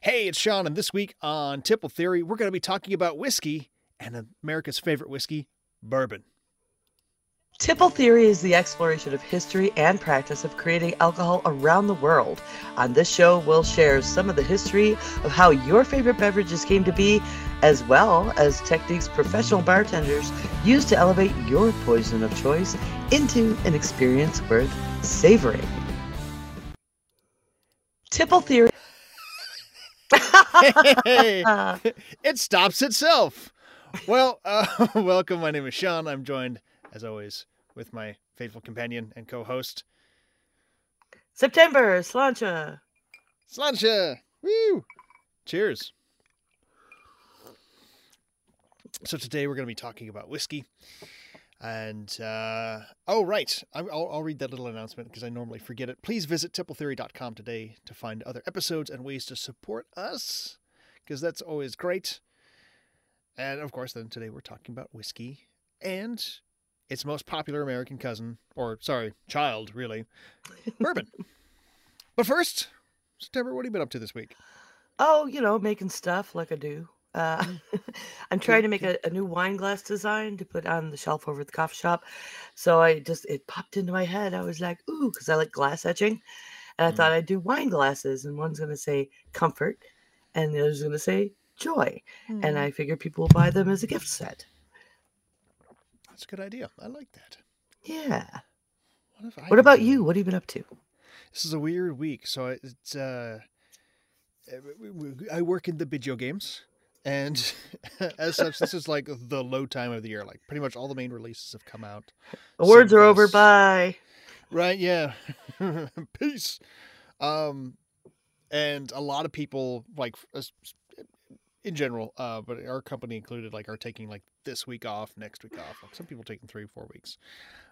Hey, it's Sean, and this week on Tipple Theory, we're going to be talking about whiskey and America's favorite whiskey, bourbon. Tipple Theory is the exploration of history and practice of creating alcohol around the world. On this show, we'll share some of the history of how your favorite beverages came to be, as well as techniques professional bartenders use to elevate your poison of choice into an experience worth savoring. Tipple Theory. it stops itself. Well, uh, welcome. My name is Sean. I'm joined, as always, with my faithful companion and co-host, September, Sláinte. Sláinte. Woo! Cheers. So today we're going to be talking about whiskey. And uh, oh, right. I'll, I'll read that little announcement because I normally forget it. Please visit tippletheory.com today to find other episodes and ways to support us because that's always great. And of course, then today we're talking about whiskey and its most popular American cousin, or sorry, child, really, bourbon. but first, September, what have you been up to this week? Oh, you know, making stuff like I do. Uh, I'm trying to make a, a new wine glass design to put on the shelf over at the coffee shop. So I just, it popped into my head. I was like, ooh, because I like glass etching. And I Mm. thought I'd do wine glasses. And one's going to say comfort, and the other's going to say joy. And I figure people will buy them as a gift set. That's a good idea. I like that. Yeah. What, What about you? What have you been up to? This is a weird week. So it's uh, w- I work in the video games, and as such, this is like the low time of the year. Like pretty much all the main releases have come out. Awards are over. Bye. Right? Yeah. Peace. Um, and a lot of people like in general, uh, but our company included, like are taking like this week off, next week off. Like some people taking three, four weeks,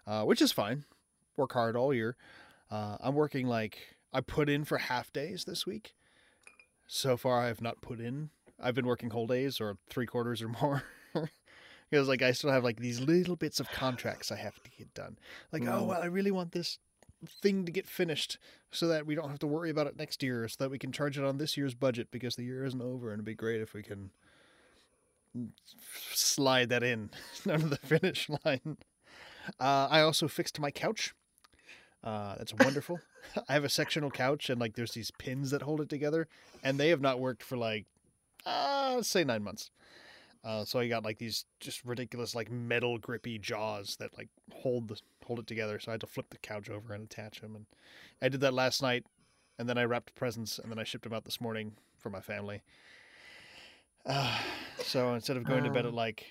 uh, which is fine. Work hard all year. Uh, I'm working like I put in for half days this week. So far, I have not put in. I've been working whole days or three quarters or more. Because like I still have like these little bits of contracts I have to get done. Like, oh Mm. well, I really want this thing to get finished so that we don't have to worry about it next year, so that we can charge it on this year's budget because the year isn't over, and it'd be great if we can slide that in under the finish line. Uh, I also fixed my couch. Uh, that's wonderful. I have a sectional couch, and like there's these pins that hold it together, and they have not worked for like, uh, say nine months. Uh, so I got like these just ridiculous like metal grippy jaws that like hold the hold it together. So I had to flip the couch over and attach them, and I did that last night, and then I wrapped presents, and then I shipped them out this morning for my family. Uh, so instead of going to bed at Um. like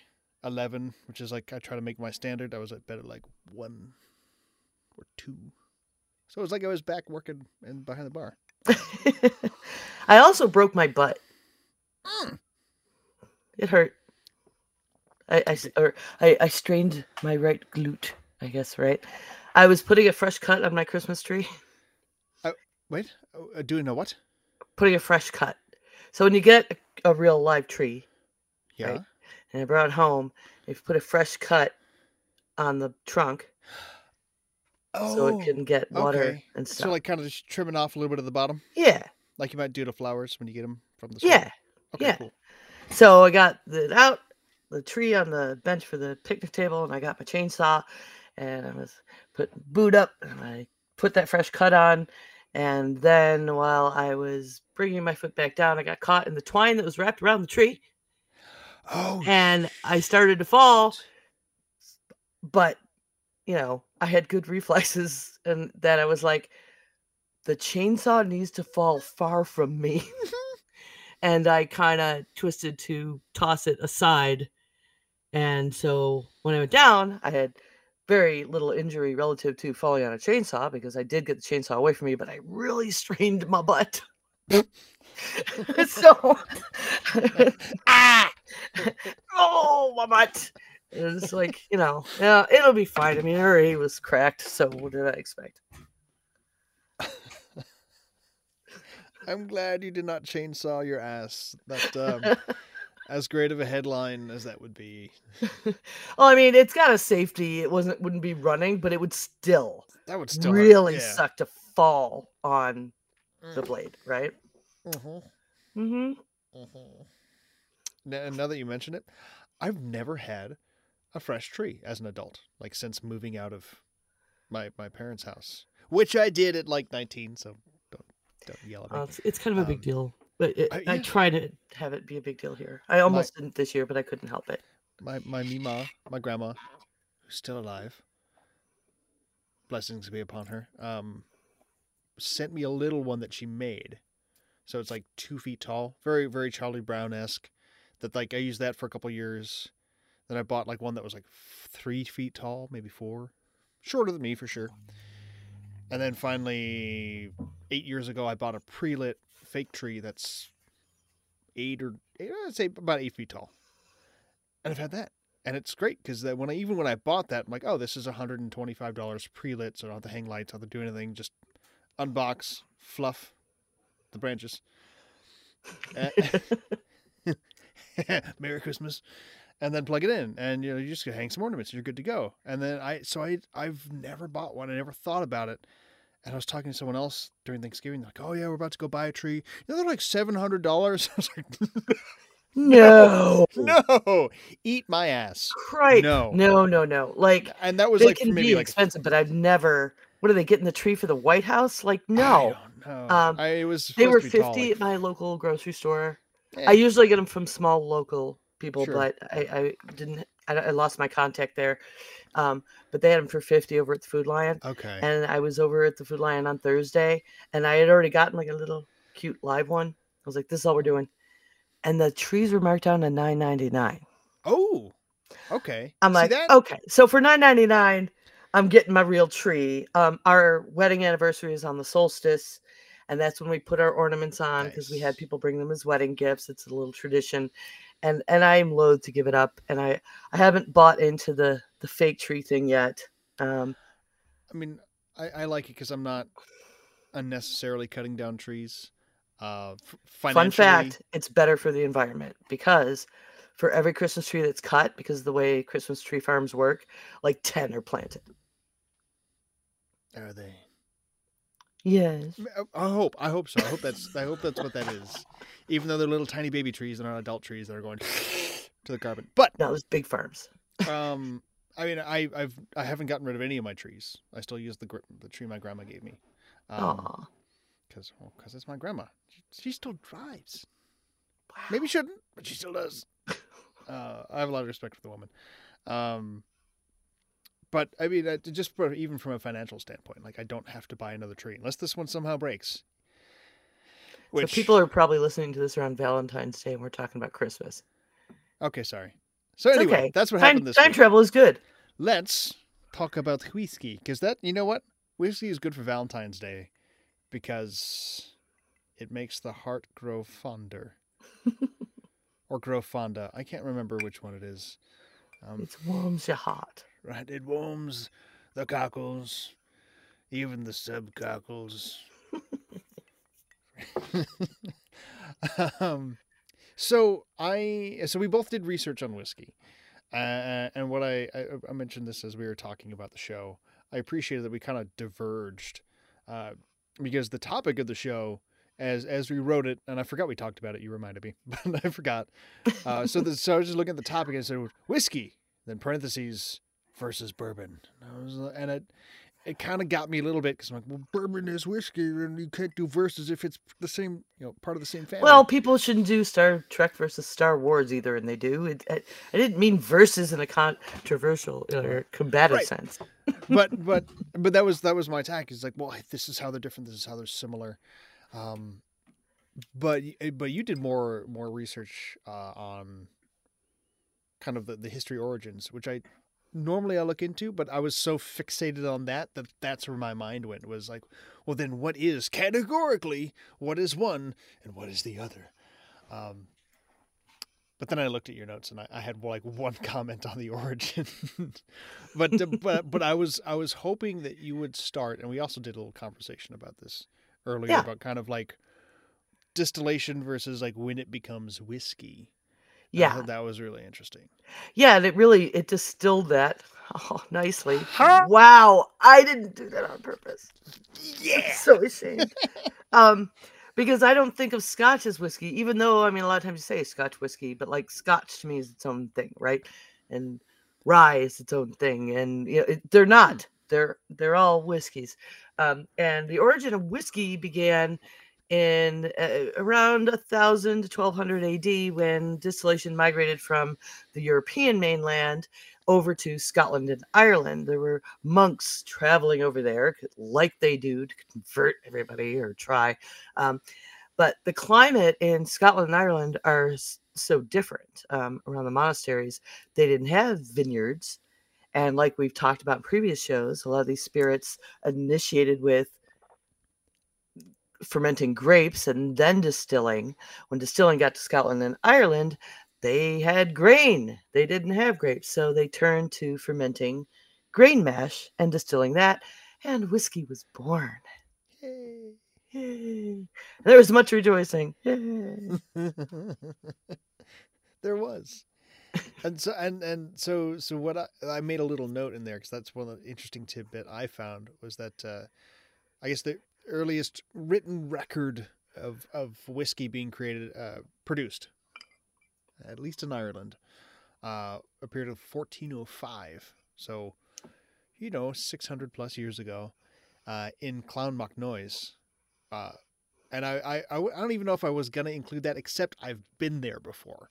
eleven, which is like I try to make my standard, I was at bed at like one or two. So it was like I was back working and behind the bar. I also broke my butt. Mm. It hurt. I, I s- or I, I strained my right glute. I guess right. I was putting a fresh cut on my Christmas tree. Wait, uh, doing a what? Putting a fresh cut. So when you get a, a real live tree Yeah. Right. and I brought it home, if you put a fresh cut on the trunk so it can get water Oh, okay. and stuff. So like kind of just trimming off a little bit of the bottom, yeah, like you might do to flowers when you get them from the store. yeah. Okay, yeah. cool. So I got it out, the tree on the bench for the picnic table, and I got my chainsaw, and I was put boot up, and I put that fresh cut on, and then while I was bringing my foot back down, I got caught in the twine that was wrapped around the tree, Oh, and I started to fall, but you know I had good reflexes, and then I was like, the chainsaw needs to fall far from me. and I kind of twisted to toss it aside. And so when I went down, I had very little injury relative to falling on a chainsaw because I did get the chainsaw away from me, but I really strained my butt. so, ah, oh, my butt. It's like, you know, yeah, it'll be fine. I mean, it already was cracked. So, what did I expect? I'm glad you did not chainsaw your ass. That um, as great of a headline as that would be. well, I mean, it's got a safety. It wasn't wouldn't be running, but it would still That would still really yeah. suck to fall on the Mm. blade, right? Mhm. hmm Now, now that you mention it, I've never had a fresh tree as an adult, like since moving out of my my parents' house, which I did at like 19. So don't yell at me. Uh, it's, it's kind of a big Um, deal. But it, I- I try to have it be a big deal here. I almost didn't this year, but I couldn't help it. my my mima, my grandma, who's still alive, blessings be upon her, um, sent me a little one that she made. So it's like two feet tall, very very Charlie Brown esque. That like I used that for a couple years. Then I bought like one that was like three feet tall, maybe four, shorter than me for sure. And then finally, eight years ago, I bought a pre-lit fake tree that's eight or eight, I'd say about eight feet tall. And I've had that, and it's great because that when I even when I bought that, I'm like, oh, this is 125 dollars pre-lit, so I don't have to hang lights, I don't have to do anything, just unbox, fluff the branches. Eh, Merry Christmas, and then plug it in, and you know you just hang some ornaments, and you're good to go. And then I so I I've never bought one, I never thought about it. And I was talking to someone else during Thanksgiving. Like, "Oh yeah, we're about to go buy a tree. You know, they're like seven hundred dollars." I was like, No, "No, eat my ass." right? No. no, no, no. Like and that was like can maybe be like expensive, but I've never. What are they getting the tree for the White House? Like I no, don't know. Um, I, it was they were supposed to be tall, fifty like- at my local grocery store. Eh, I usually get them from small local people, Sure. but I, I didn't. I, I lost my contact there. Um, but they had them for fifty over at the Food Lion, okay. and I was over at the Food Lion on Thursday, and I had already gotten like a little cute live one. I was like, "This is all we're doing," and the trees were marked down to nine ninety nine. oh, okay. I'm See like, that? okay, so for nine ninety nine, I'm getting my real tree. Um, our wedding anniversary is on the solstice, and that's when we put our ornaments on because we had people bring them as wedding gifts. It's a little tradition, and and I'm loath to give it up, and I I haven't bought into the the fake tree thing yet. Um, I mean, I, I like it because I'm not unnecessarily cutting down trees. Uh, fun fact: it's better for the environment because for every Christmas tree that's cut, because of the way Christmas tree farms work, like ten are planted. Are they? Yes. I- I hope. I hope so. I hope that's. I hope that's what that is. Even though they're little tiny baby trees and not adult trees that are going to the carbon. But No, it's big farms. um, I mean, I I've I haven't gotten rid of any of my trees. I still use the the tree my grandma gave me. Um, Aw. because well, it's my grandma. She, she still drives. Wow. Maybe shouldn't, but she still does. uh, I have a lot of respect for the woman. Um, but I mean, uh, just for, even from a financial standpoint, like I don't have to buy another tree unless this one somehow breaks. Which So people are probably listening to this around Valentine's Day, and we're talking about Christmas. okay, sorry. So It's anyway, okay. that's what time, happened this time week. travel is good. Let's talk about whiskey because that you know what whiskey is good for Valentine's Day because it makes the heart grow fonder or grow fonda. I can't remember which one it is. Um, It warms your heart. Right, it warms the cockles, even the sub cockles. um, so I so we both did research on whiskey, uh, and what I, I I mentioned this as we were talking about the show. I appreciated that we kind of diverged, uh, because the topic of the show, as as we wrote it, and I forgot we talked about it. You reminded me, but I forgot. Uh, so the, so I was just looking at the topic and it said whiskey, then parentheses versus bourbon, and, was, and it it kind of got me a little bit because I'm like, well, bourbon is whiskey, and you can't do versus if it's the same, you know, part of the same family. Well, people shouldn't do Star Trek versus Star Wars either, and they do. It, I, I didn't mean versus in a controversial or combative Right. sense. but but but that was that was my attack. It's like, well, this is how they're different. This is how they're similar. Um, but but you did more more research uh, on kind of the, the history origins, which I normally I look into, but I was so fixated on that that that's where my mind went. Was like, well, then what is categorically what is one and what is the other? Um, but then I looked at your notes and I, I had like one comment on the origin, but uh, but but I was I was hoping that you would start, and we also did a little conversation about this earlier Yeah. about kind of like distillation versus like when it becomes whiskey. Yeah, that was really interesting. yeah, and it really it distilled that oh, nicely. Huh? Wow, I didn't do that on purpose. I'm Yeah. so ashamed. um, because I don't think of Scotch as whiskey, even though I mean a lot of times you say Scotch whiskey, but like Scotch to me is its own thing, right? And rye is its own thing, and you know it, they're not. They're they're all whiskeys, um, and the origin of whiskey began in uh, around 1000 to 1200 AD when distillation migrated from the European mainland over to Scotland and Ireland. There were monks traveling over there, like they do to convert everybody or try. Um, but the climate in Scotland and Ireland are so different um, around the monasteries. They didn't have vineyards. And like we've talked about in previous shows, a lot of these spirits initiated with fermenting grapes and then distilling. When distilling got to Scotland and Ireland, they had grain. They didn't have grapes. So they turned to fermenting grain mash and distilling that, and whiskey was born. Yay. Yay. There was much rejoicing. there was. and so and and so so what I, I made a little note in there because that's one of the interesting tidbit I found was that uh, I guess the earliest written record of of whiskey being created uh, produced, at least in Ireland, uh, appeared in 1405. So, you know, 600 plus years ago, uh, in Clonmacnoise. Uh, and I, I, I don't even know if I was gonna include that, except I've been there before.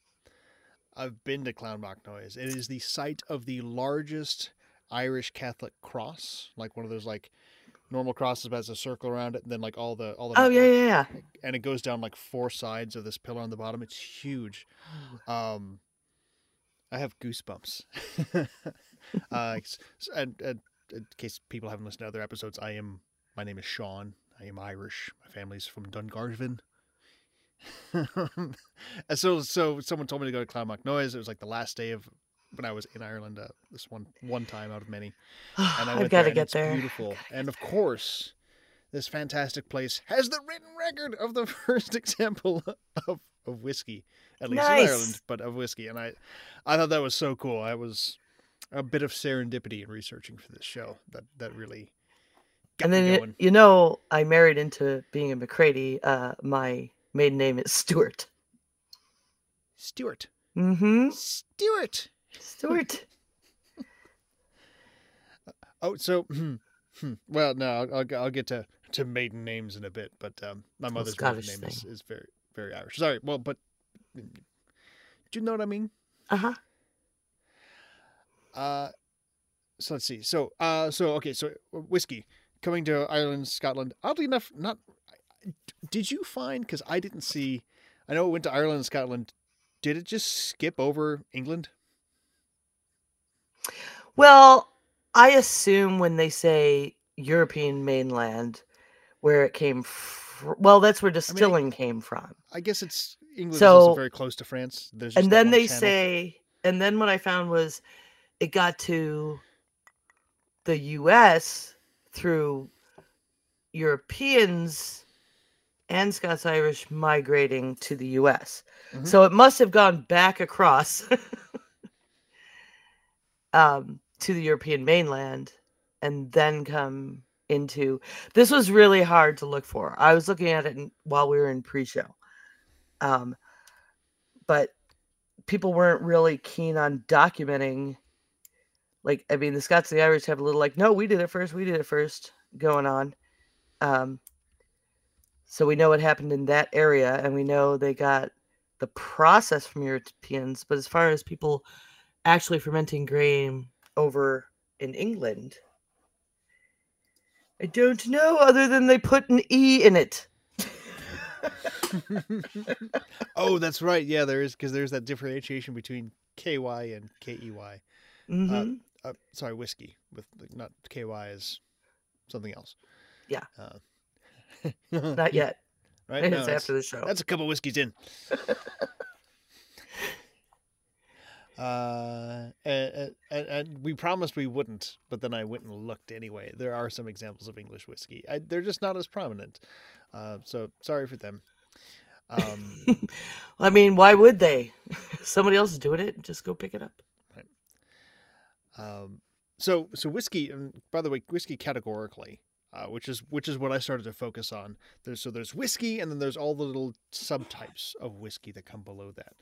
I've been to Clonmacnoise. It is the site of the largest Irish Catholic cross, like one of those like normal crosses but has a circle around it, and then like all the all the oh yeah yeah yeah, and it goes down like four sides of this pillar on the bottom. It's huge. Um, I have goosebumps. uh, and, and in case people haven't listened to other episodes, I am my name is Sean. I am Irish. My family's from Dungarvan. and so, so someone told me to go to Clonmacnoise. It was like the last day of when I was in Ireland uh, this one one time out of many. And I have got to get there. Beautiful, and of course, this fantastic place has the written record of the first example of, of whiskey, at least nice. in Ireland, but of whiskey. And I, I thought that was so cool. I was a bit of serendipity in researching for this show. That that really. and then you, you, know, I married into being a McCready. Uh, my maiden name is Stewart. Stewart. Mm-hmm. Stewart. Stuart. oh, so hmm, hmm. well, no, I'll, I'll get to to maiden names in a bit, but um, my mother's maiden name is, is very very Irish. Sorry, well, but do you know what I mean? Uh-huh. Uh So let's see. So uh, so okay, so whiskey coming to Ireland, Scotland. Oddly enough, not. Did you find? Because I didn't see. I know it went to Ireland and Scotland. Did it just skip over England? Well, I assume when they say European mainland, where it came from, well, that's where distilling I mean, came from. I guess it's England so, is very close to France. There's and then they channel. say, and then what I found was it got to the US through Europeans and Scots Irish migrating to the US. Mm-hmm. So it must have gone back across um, to the European mainland and then come into this was really hard to look for. I was looking at it in, while we were in pre-show. Um, but people weren't really keen on documenting like I mean the Scots and the Irish have a little like no we did it first we did it first going on um so we know what happened in that area and we know they got the process from Europeans but as far as people actually fermenting grain over in England? I don't know, other than they put an E in it. oh, that's right. Yeah, there is because there's that differentiation between KY and KEY. Mm-hmm. Uh, uh, sorry, whiskey with not KY is something else. Yeah. Uh, not yet. Right. It's no, after the show. That's a couple whiskeys in. Uh, and, and, and, we promised we wouldn't, but then I went and looked anyway. There are some examples of English whiskey. I, they're just not as prominent. Uh, so sorry for them. Um, I mean, why would they? Somebody else is doing it. Just go pick it up. Right. Um, so, so whiskey, and by the way, whiskey categorically, uh, which is which is what I started to focus on. There's so there's whiskey, and then there's all the little subtypes of whiskey that come below that.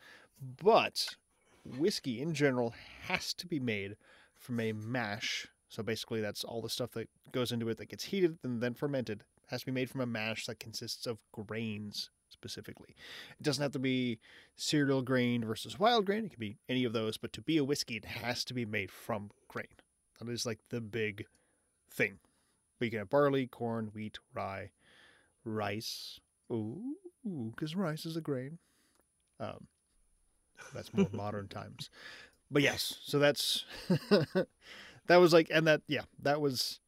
But whiskey in general has to be made from a mash. So basically, that's all the stuff that goes into it that gets heated and then fermented. Has to be made from a mash that consists of grains specifically. It doesn't have to be cereal grain versus wild grain. It can be any of those, but to be a whiskey, it has to be made from grain. That is like the big thing. But you can have barley, corn, wheat, rye, rice. Ooh, because rice is a grain. Um, that's more modern times. But yes, so that's that was like, and that yeah, that was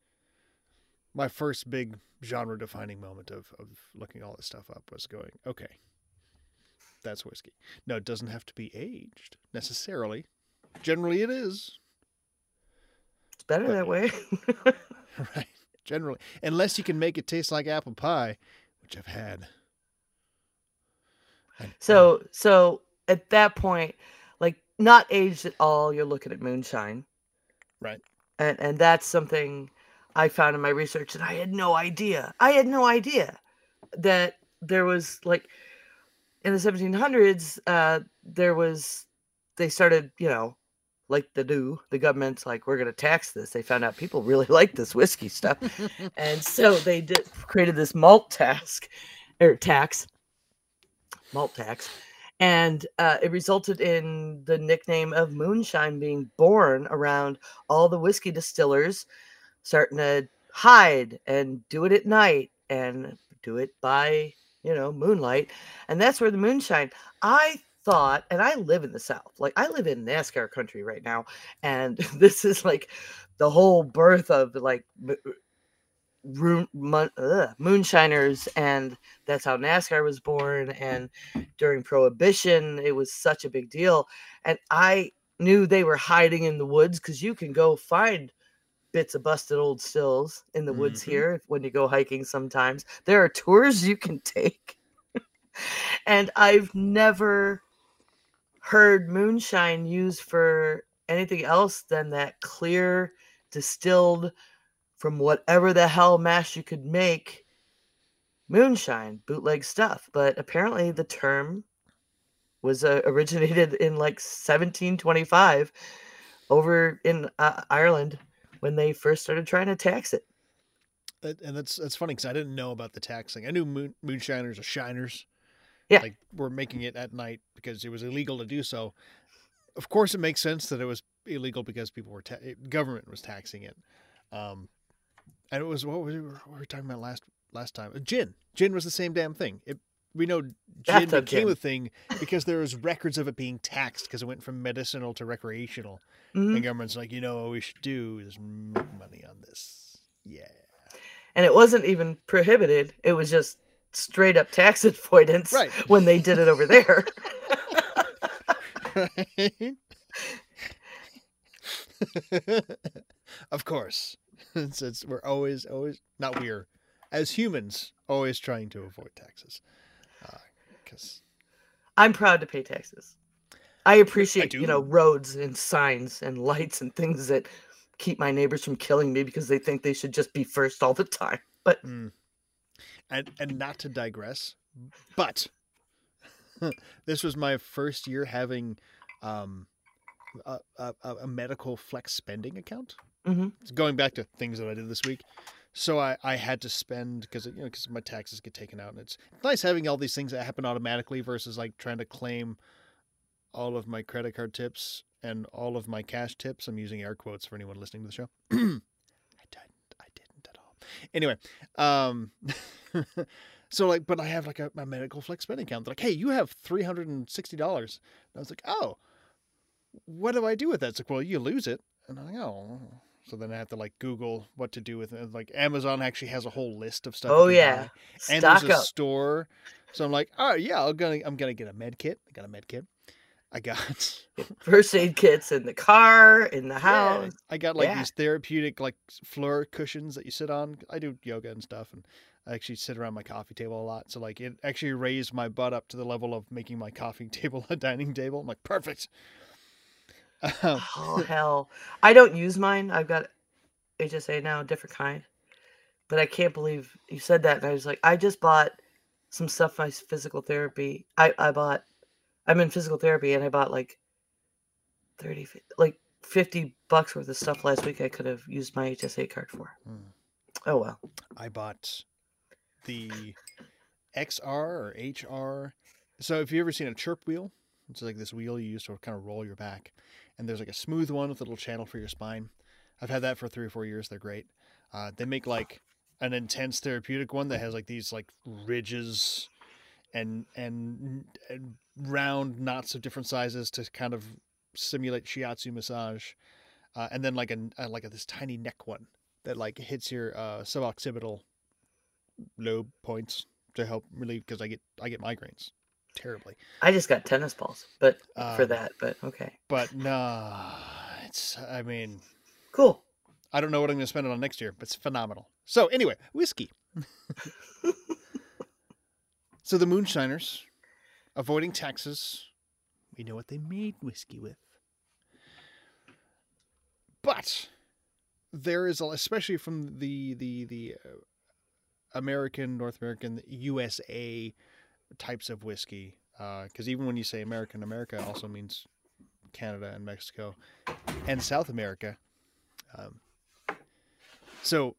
my first big genre defining moment of of looking all this stuff up was going okay. That's whiskey. No, it doesn't have to be aged necessarily. Generally, it is. It's better But- that way. Right. Generally, unless you can make it taste like apple pie, which I've had. And- so so at that point, like not aged at all, you're looking at moonshine. Right. And and that's something I found in my research and I had no idea. I had no idea that there was like in the 1700s uh there was they started, you know, like the do, the government's like we're going to tax this. They found out people really like this whiskey stuff. and so they did created this malt task or tax malt tax and uh, it resulted in the nickname of moonshine being born around all the whiskey distillers starting to hide and do it at night and do it by you know moonlight and that's where the moonshine i thought and i live in the south like i live in nascar country right now and this is like the whole birth of like room, mon, ugh, moonshiners and that's how NASCAR was born and during prohibition it was such a big deal and I knew they were hiding in the woods cuz you can go find bits of busted old stills in the woods Mhm. here when you go hiking sometimes there are tours you can take and I've never heard moonshine used for anything else than that clear distilled from whatever the hell mash you could make moonshine bootleg stuff but apparently the term was uh, originated in like 1725 over in uh, Ireland when they first started trying to tax it and that's that's funny because I didn't know about the taxing. I knew moon, moonshiners or shiners. Yeah. Like were making it at night because it was illegal to do so. Of course, it makes sense that it was illegal because people were ta- government was taxing it. Um, and it was what we were, what were we talking about last last time? Uh, Gin. Gin was the same damn thing. It we know gin Bathtub became gin. a thing because there was records of it being taxed because it went from medicinal to recreational. Mhm. And government's like, you know what we should do is make money on this. Yeah. and it wasn't even prohibited it was just straight up tax avoidance Right. when they did it over there Right? of course. It's, we're always, always, not we're, as humans, always trying to avoid taxes. Because, I'm proud to pay taxes. I appreciate, you know, roads and signs and lights and things that keep my neighbors from killing me because they think they should just be first all the time. But and, and not to digress, but this was my first year having um, a, a a medical flex spending account. Mhm. It's going back to things that I did this week. So I, I had to spend because you know because my taxes get taken out and it's nice having all these things that happen automatically versus like trying to claim all of my credit card tips and all of my cash tips. I'm using air quotes for anyone listening to the show. I didn't. I didn't at all. Anyway, um, so like, but I have like a my medical flex spending account. They're like, hey, you have three hundred and sixty dollars. I was like, oh, what do I do with that? It's like, well, you lose it. And I'm like, oh. So then I have to like Google what to do with it. Like Amazon actually has a whole list of stuff. oh yeah, buy. and stock there's a up. store. So I'm like, oh yeah, I'm gonna I'm gonna get a med kit. I got a med kit. I got First aid kits in the car, in the Yeah, house. I got like Yeah. these therapeutic like floor cushions that you sit on. I do yoga and stuff, and I actually sit around my coffee table a lot. So like it actually raised my butt up to the level of making my coffee table a dining table. I'm like perfect. Um, Oh hell, I don't use mine. I've got HSA now, a different kind. but I can't believe you said that. And I was like, I just bought some stuff for my physical therapy. I, I bought, I'm in physical therapy and I bought like 30, like 50 bucks worth of stuff last week I could have used my HSA card for. Hmm. Oh, well. I bought the XR or HR. So if you ever seen a chirp wheel, it's like this wheel you use to kind of roll your back, and there's like a smooth one with a little channel for your spine. I've had that for three or four years. They're great. Uh, they make like an intense therapeutic one that has like these like ridges and and, and round knots of different sizes to kind of simulate shiatsu massage, uh, and then like a, a like a, this tiny neck one that like hits your uh, suboccipital lobe points to help relieve because I get I get migraines terribly. I just got tennis balls, but for Um, that, but okay. But nah, it's I mean Cool. I don't know what I'm going to spend it on next year, but it's phenomenal. So anyway, whiskey. so the moonshiners, avoiding taxes, we know what they made whiskey with. But there is, a- especially from the the the uh, American, North American, USA types of whiskey, because even when you say American, America also means Canada and Mexico and South America. Um, so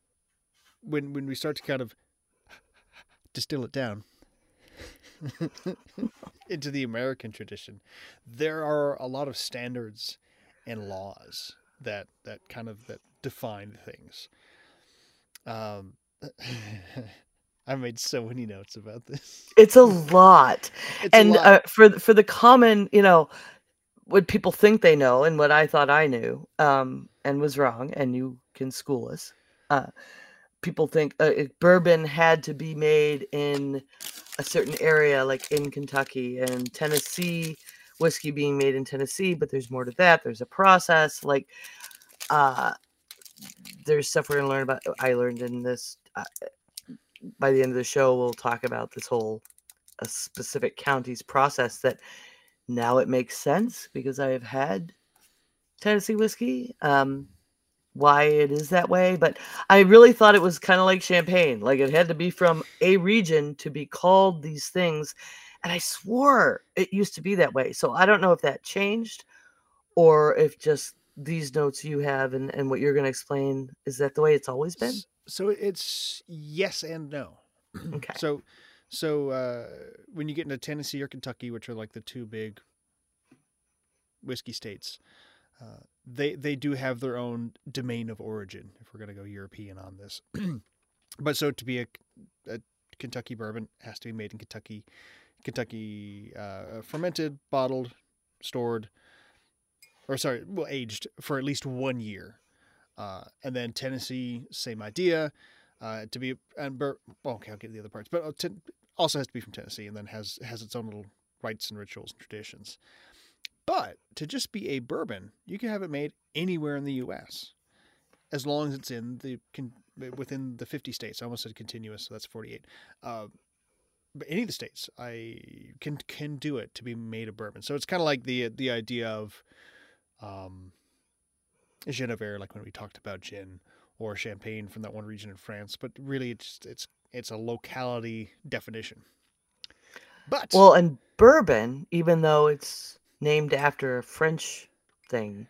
when when we start to kind of distill it down into the American tradition, there are a lot of standards and laws that that kind of that define things. Um, I made so many notes about this. It's a lot. It's a and lot. uh, for for the common, you know, what people think they know and what I thought I knew, um, and was wrong, and you can school us. Uh, people think uh, bourbon had to be made in a certain area, like in Kentucky and Tennessee. Whiskey being made in Tennessee, but there's more to that. There's a process, like uh, there's stuff we're gonna learn about. I learned in this. Uh, by the end of the show, we'll talk about this whole a specific county's process that now it makes sense because I have had Tennessee whiskey. Um, why it is that way, but I really thought it was kind of like champagne. Like it had to be from a region to be called these things. And I swore it used to be that way. So I don't know if that changed or if just these notes you have and, and what you're going to explain is that the way it's always been? So it's yes and no. Okay. So, so uh, when you get into Tennessee or Kentucky, which are like the two big whiskey states, uh, they they do have their own domain of origin. If we're going to go European on this, but so to be a, a Kentucky bourbon has to be made in Kentucky, Kentucky uh, fermented, bottled, stored, or sorry, well aged for at least one year. Uh, and then Tennessee, same idea. Uh, to be and bur- well, okay, I'll get the other parts, but uh, ten- also has to be from Tennessee, and then has has its own little rites and rituals and traditions. But to just be a bourbon, you can have it made anywhere in the U.S. as long as it's in the con- within the 50 states. I almost said continuous, so that's 48. Uh, but any of the states, I can can do it to be made a bourbon. So it's kind of like the the idea of um, Genever, like when we talked about gin or champagne from that one region in France. But really, it's it's it's a locality definition. But Well, and bourbon, even though it's named after a French thing,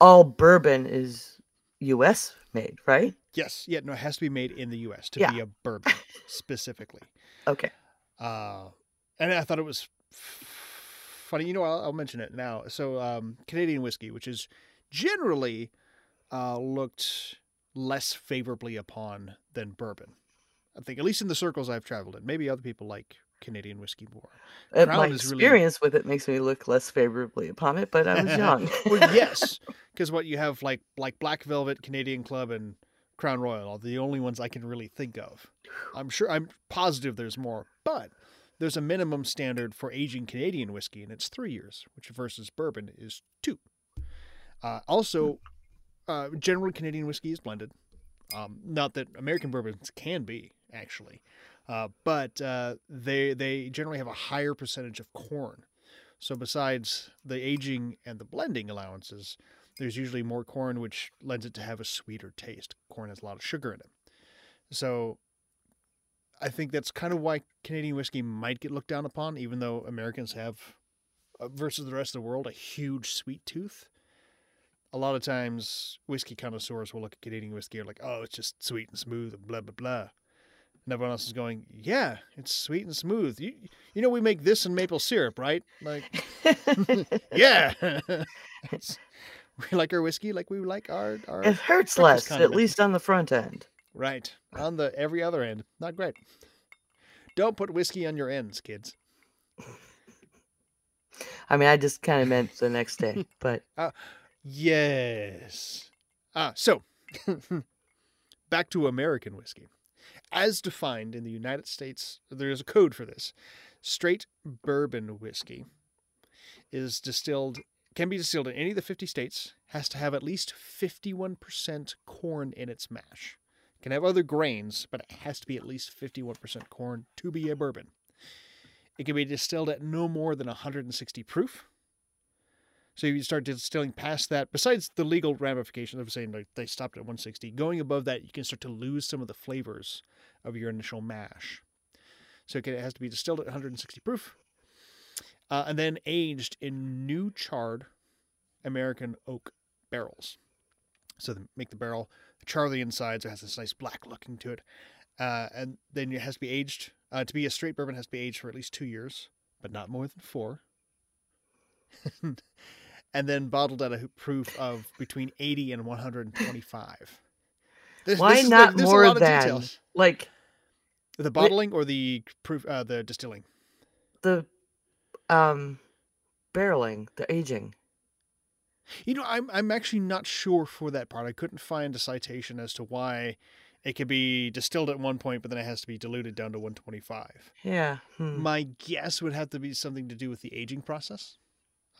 all bourbon is U.S. made, right? yes, yeah, no, it has to be made in the U.S. to Yeah. be a bourbon specifically. Okay. Uh, and I thought it was funny. You know, I'll, I'll mention it now. So, um, Canadian whiskey, which is generally uh, looked less favorably upon than bourbon. I think, at least in the circles I've traveled in. Maybe other people like Canadian whiskey more. Uh, my is really- experience with it makes me look less favorably upon it, but I was young. well, yes, because what you have like like Black Velvet, Canadian Club, and Crown Royal are the only ones I can really think of. I'm sure I'm positive there's more, but there's a minimum standard for aging Canadian whiskey, and it's three years, which versus bourbon is two. Uh, also, uh, generally Canadian whiskey is blended. Um, not that American bourbons can be actually, uh, but uh, they they generally have a higher percentage of corn. So besides the aging and the blending allowances, there's usually more corn, which lends it to have a sweeter taste. Corn has a lot of sugar in it. So I think that's kind of why Canadian whiskey might get looked down upon, even though Americans have, uh, versus the rest of the world, a huge sweet tooth. A lot of times, whiskey connoisseurs will look at Canadian whiskey and like, oh, it's just sweet and smooth and blah blah blah. And everyone else is going, yeah, it's sweet and smooth. You, you know, we make this in maple syrup, right? Like, yeah. we like our whiskey like we like our our. it hurts less, at least on the front end. Right. On the every other end. Not great. Don't put whiskey on your ends, kids. I mean, I just kind of meant the next day, but Yes. Ah, so back to American whiskey. As defined in the United States, there's a code for this. Straight bourbon whiskey is distilled can be distilled in any of the 50 states, has to have at least 51% corn in its mash. Can have other grains, but it has to be at least 51% corn to be a bourbon. It can be distilled at no more than 160 proof. So you start distilling past that, besides the legal ramifications of saying like they stopped at 160, going above that, you can start to lose some of the flavors of your initial mash. So it has to be distilled at 160 proof, uh, and then aged in new charred American oak barrels. So they make the barrel char the inside, so it has this nice black looking to it, uh, and then it has to be aged. Uh, to be a straight bourbon, it has to be aged for at least two years, but not more than four. and then bottled at a proof of between 80 and 125. This- why this not more than like the bottling or the proof uh, the distilling the um barreling, the aging? You know i'm i'm actually not sure for that part i couldn't find a citation as to why it could be distilled at one point but then it has to be diluted down to 125 Yeah. hmm. my guess would have to be something to do with the aging process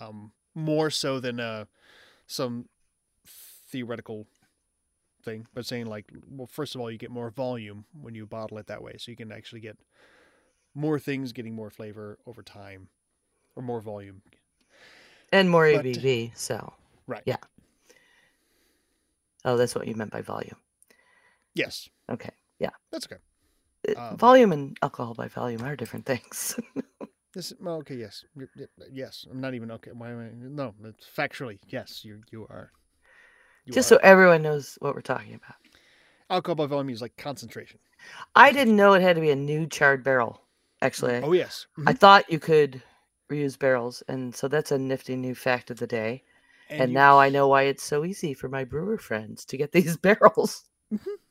um more so than uh some theoretical thing but saying like well first of all you get more volume when you bottle it that way so you can actually get more things getting more flavor over time or more volume And more but- ABV, so right Yeah. oh, that's what you meant by volume. yes Okay. Yeah. That's okay Uh, Um, volume and alcohol by volume are different things. This well, okay, yes, yes. I'm not even okay. Why? am I- No, it's factually yes. You you are. You Just are. so everyone knows what we're talking about. alcohol by volume is like concentration. I didn't know it had to be a new charred barrel. Actually, Oh yes, I Mhm. thought you could reuse barrels, and so that's a nifty new fact of the day. And, you- now I know why it's so easy for my brewer friends to get these barrels.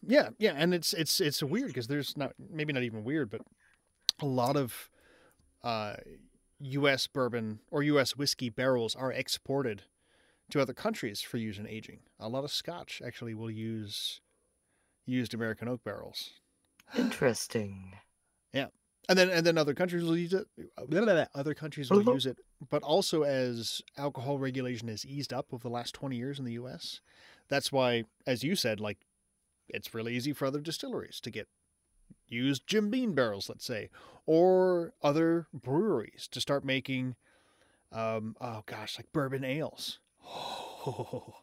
yeah, yeah, and it's it's it's weird because there's not maybe not even weird, but a lot of uh, U.S. bourbon or U.S. whiskey barrels are exported to other countries for use in aging. A lot of Scotch actually will use used American oak barrels. Interesting. And then and then other countries will use it. Other countries will Mhm. use it, but also as alcohol regulation has eased up over the last twenty years in the U.S. That's why, as you said, like it's really easy for other distilleries to get used Jim Beam barrels, let's say, or other breweries to start making, um, oh gosh, like bourbon ales.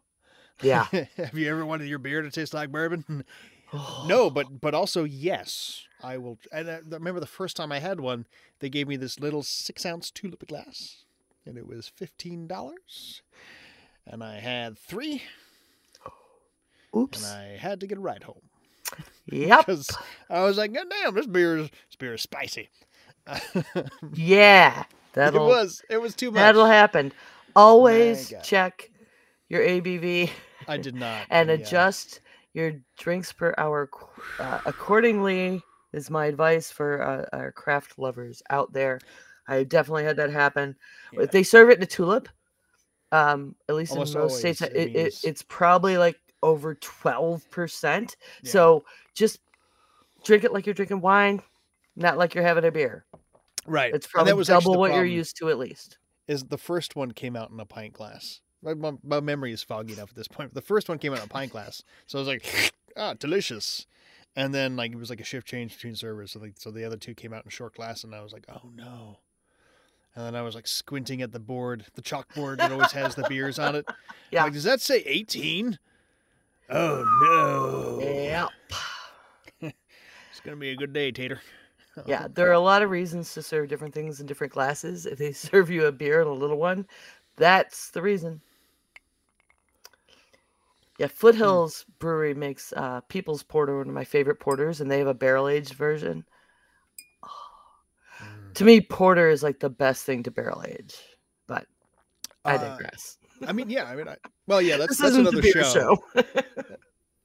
Yeah. Have you ever wanted your beer to taste like bourbon? No, but but also yes, I will. And I remember the first time I had one, they gave me this little six ounce tulip glass, and it was fifteen dollars. And I had three, Oops. and I had to get a ride home Yep. because I was like, God damn, this beer is this beer is spicy. Yeah. That'll was it was too much. that'll happen. Always check your ABV I did not and yeah. adjust your drinks per hour uh, accordingly. Is my advice for uh, our craft lovers out there. I definitely had that happen. Yeah. If they serve it in a tulip, um, at least Almost in most states, always it, it it, means- it's probably like over twelve percent. Yeah. So just drink it like you're drinking wine, not like you're having a beer. right. It's probably was double what you're used to at least. is the first one came out in a pint glass. My, my, my memory is foggy enough at this point. But the first one came out in a pint glass, so I was like, ah, delicious. And then like it was like a shift change between servers, so like so the other two came out in short glass, and I was like, oh no. And then I was like squinting at the board, the chalkboard that always has the beers on it. Yeah. Like, does that say eighteen? Oh no. Yep. It's gonna be a good day, Tater. Yeah, there are a lot of reasons to serve different things in different glasses. If they serve you a beer and a little one, that's the reason. Yeah, Foothills Brewery makes uh, People's Porter, one of my favorite porters, and they have a barrel aged version. Mm. To me, porter is like the best thing to barrel age, but I Uh, digress. I mean, yeah. I mean, I, well, yeah. That's that's another beer show. show.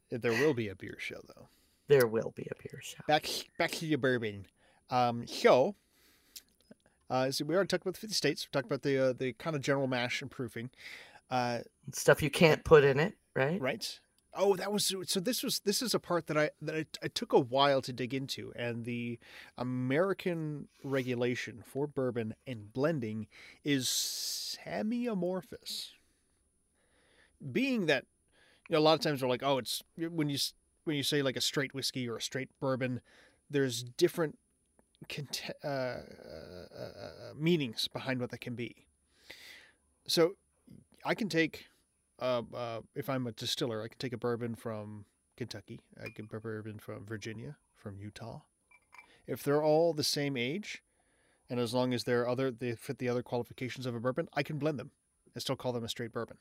There will be a beer show though. there will be a beer show. Back back to your bourbon. Um, so, uh, so we already talked about the fifty states. We talked about the uh, the kind of general mash and proofing. Uh, Stuff you can't put in it, right? right? Oh that was so this was this is a part that i that I, I took a while to dig into and the american regulation for bourbon and blending is semi-amorphous. Being that you know, a lot of times we're like oh it's when you when you say like a straight whiskey or a straight bourbon there's different cont- uh, uh, uh, meanings behind what that can be. So i can take uh, uh, if I'm a distiller, I can take a bourbon from Kentucky, I can a bourbon from Virginia, from Utah. If they're all the same age, and as long as they're other they fit the other qualifications of a bourbon, I can blend them and still call them a straight bourbon.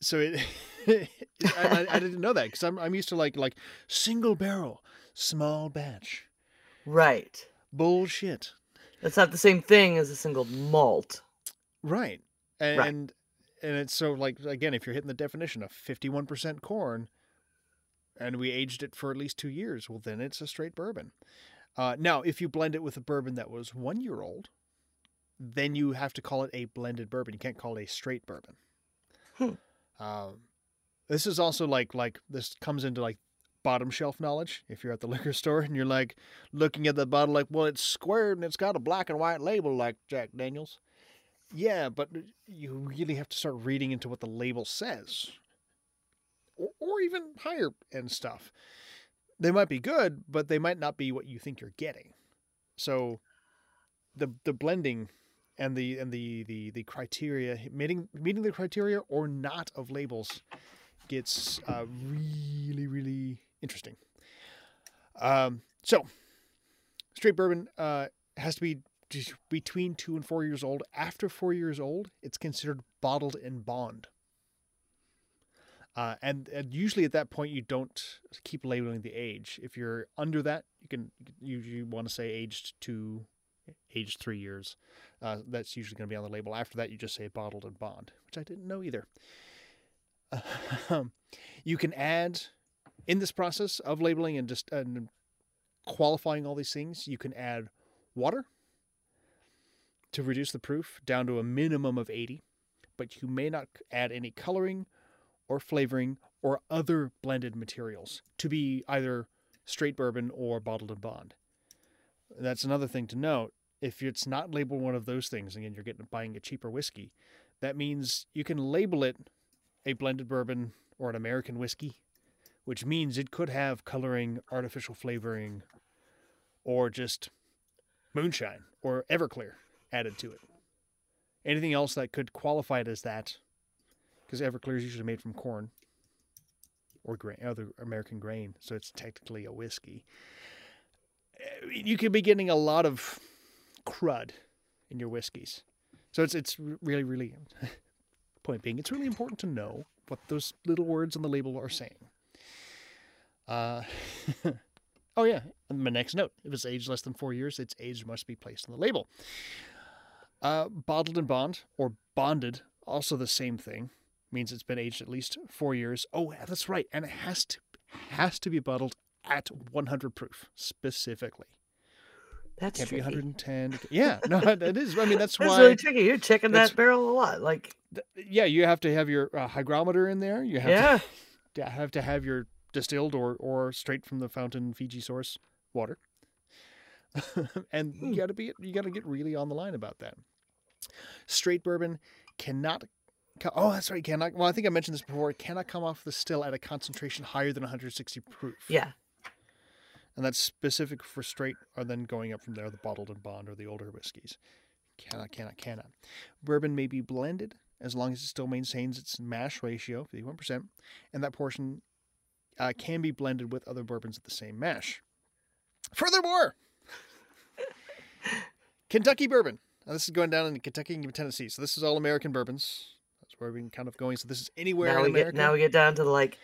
So it, I, I, I didn't know that because I'm I'm used to like like single barrel, small batch, Right. bullshit. That's not the same thing as a single malt. Right. And Right. and it's so like again, if you're hitting the definition of fifty one percent corn and we aged it for at least two years, well then it's a straight bourbon. Uh, now, if you blend it with a bourbon that was one year old, then you have to call it a blended bourbon. You can't call it a straight bourbon. Hmm. Um, this is also like like this comes into like bottom shelf knowledge. If you're at the liquor store and you're like looking at the bottle, like, well, it's squared and it's got a black and white label like Jack Daniels. Yeah, but you really have to start reading into what the label says, or, or even higher end stuff. They might be good, but they might not be what you think you're getting. So, the the blending and the and the the the criteria meeting meeting the criteria or not of labels gets uh, really really interesting. Um, so, straight bourbon uh, has to be between two and four years old. After four years old, it's considered bottled in bond. Uh, and, and usually at that point, you don't keep labeling the age. If you're under that, you can usually want to say aged two, aged three years. Uh, that's usually going to be on the label. After that, you just say bottled in bond, which I didn't know either. you can add in this process of labeling and just and qualifying all these things, you can add water to reduce the proof down to a minimum of 80, but you may not add any coloring or flavoring or other blended materials to be either straight bourbon or bottled in bond. That's another thing to note. If it's not labeled one of those things, again, you're getting buying a cheaper whiskey. That means you can label it a blended bourbon or an American whiskey, which means it could have coloring, artificial flavoring, or just moonshine or Everclear added to it. Anything else that could qualify it as that, because Everclear is usually made from corn or grain, other American grain, so it's technically a whiskey. You could be getting a lot of crud in your whiskeys, so it's it's really really. Point being, it's really important to know what those little words on the label are saying. Uh, oh yeah, and my next note: if it's aged less than four years, its age must be placed on the label. Uh, bottled and bond or bonded, also the same thing, means it's been aged at least four years. Oh, that's right, and it has to has to be bottled at 100 proof specifically. That's Can't be 110. Yeah, no, it is. I mean, that's That's why. really tricky. You're checking that barrel a lot. Like, th- yeah, you have to have your uh, hygrometer in there. You have yeah, to to have to have your distilled or or straight from the fountain Fiji source water. and Hmm. you got to be you got to get really on the line about that. Straight bourbon cannot Oh, that's right. Cannot. Well, I think I mentioned this before. It cannot come off the still at a concentration higher than 160 proof. yeah. and that's specific for straight, or then going up from there, the bottled and bond or the older whiskeys. Cannot, cannot, cannot. Bourbon may be blended as long as it still maintains its mash ratio, 51%, and that portion uh, can be blended with other bourbons at the same mash. Furthermore, Kentucky bourbon. Now, this is going down in Kentucky and Tennessee. So this is all American bourbons. That's where we can kind of going. So this is anywhere now in we America. get now we get down to the like,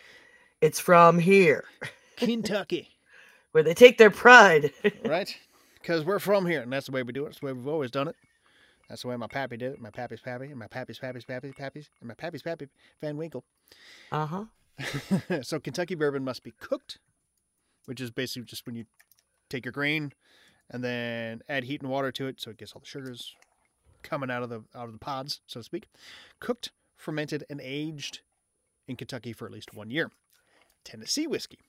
it's from here Kentucky, where they take their pride. right? Because we're from here, and that's the way we do it. That's the way we've always done it. That's the way my pappy did it. My pappy's pappy, and my pappy's pappy's pappy's pappy's, and my pappy's pappy, Van Winkle. Uh huh. so Kentucky bourbon must be cooked, which is basically just when you take your grain and then add heat and water to it, so it gets all the sugars coming out of the out of the pods, so to speak. Cooked, fermented, and aged in Kentucky for at least one year. Tennessee whiskey.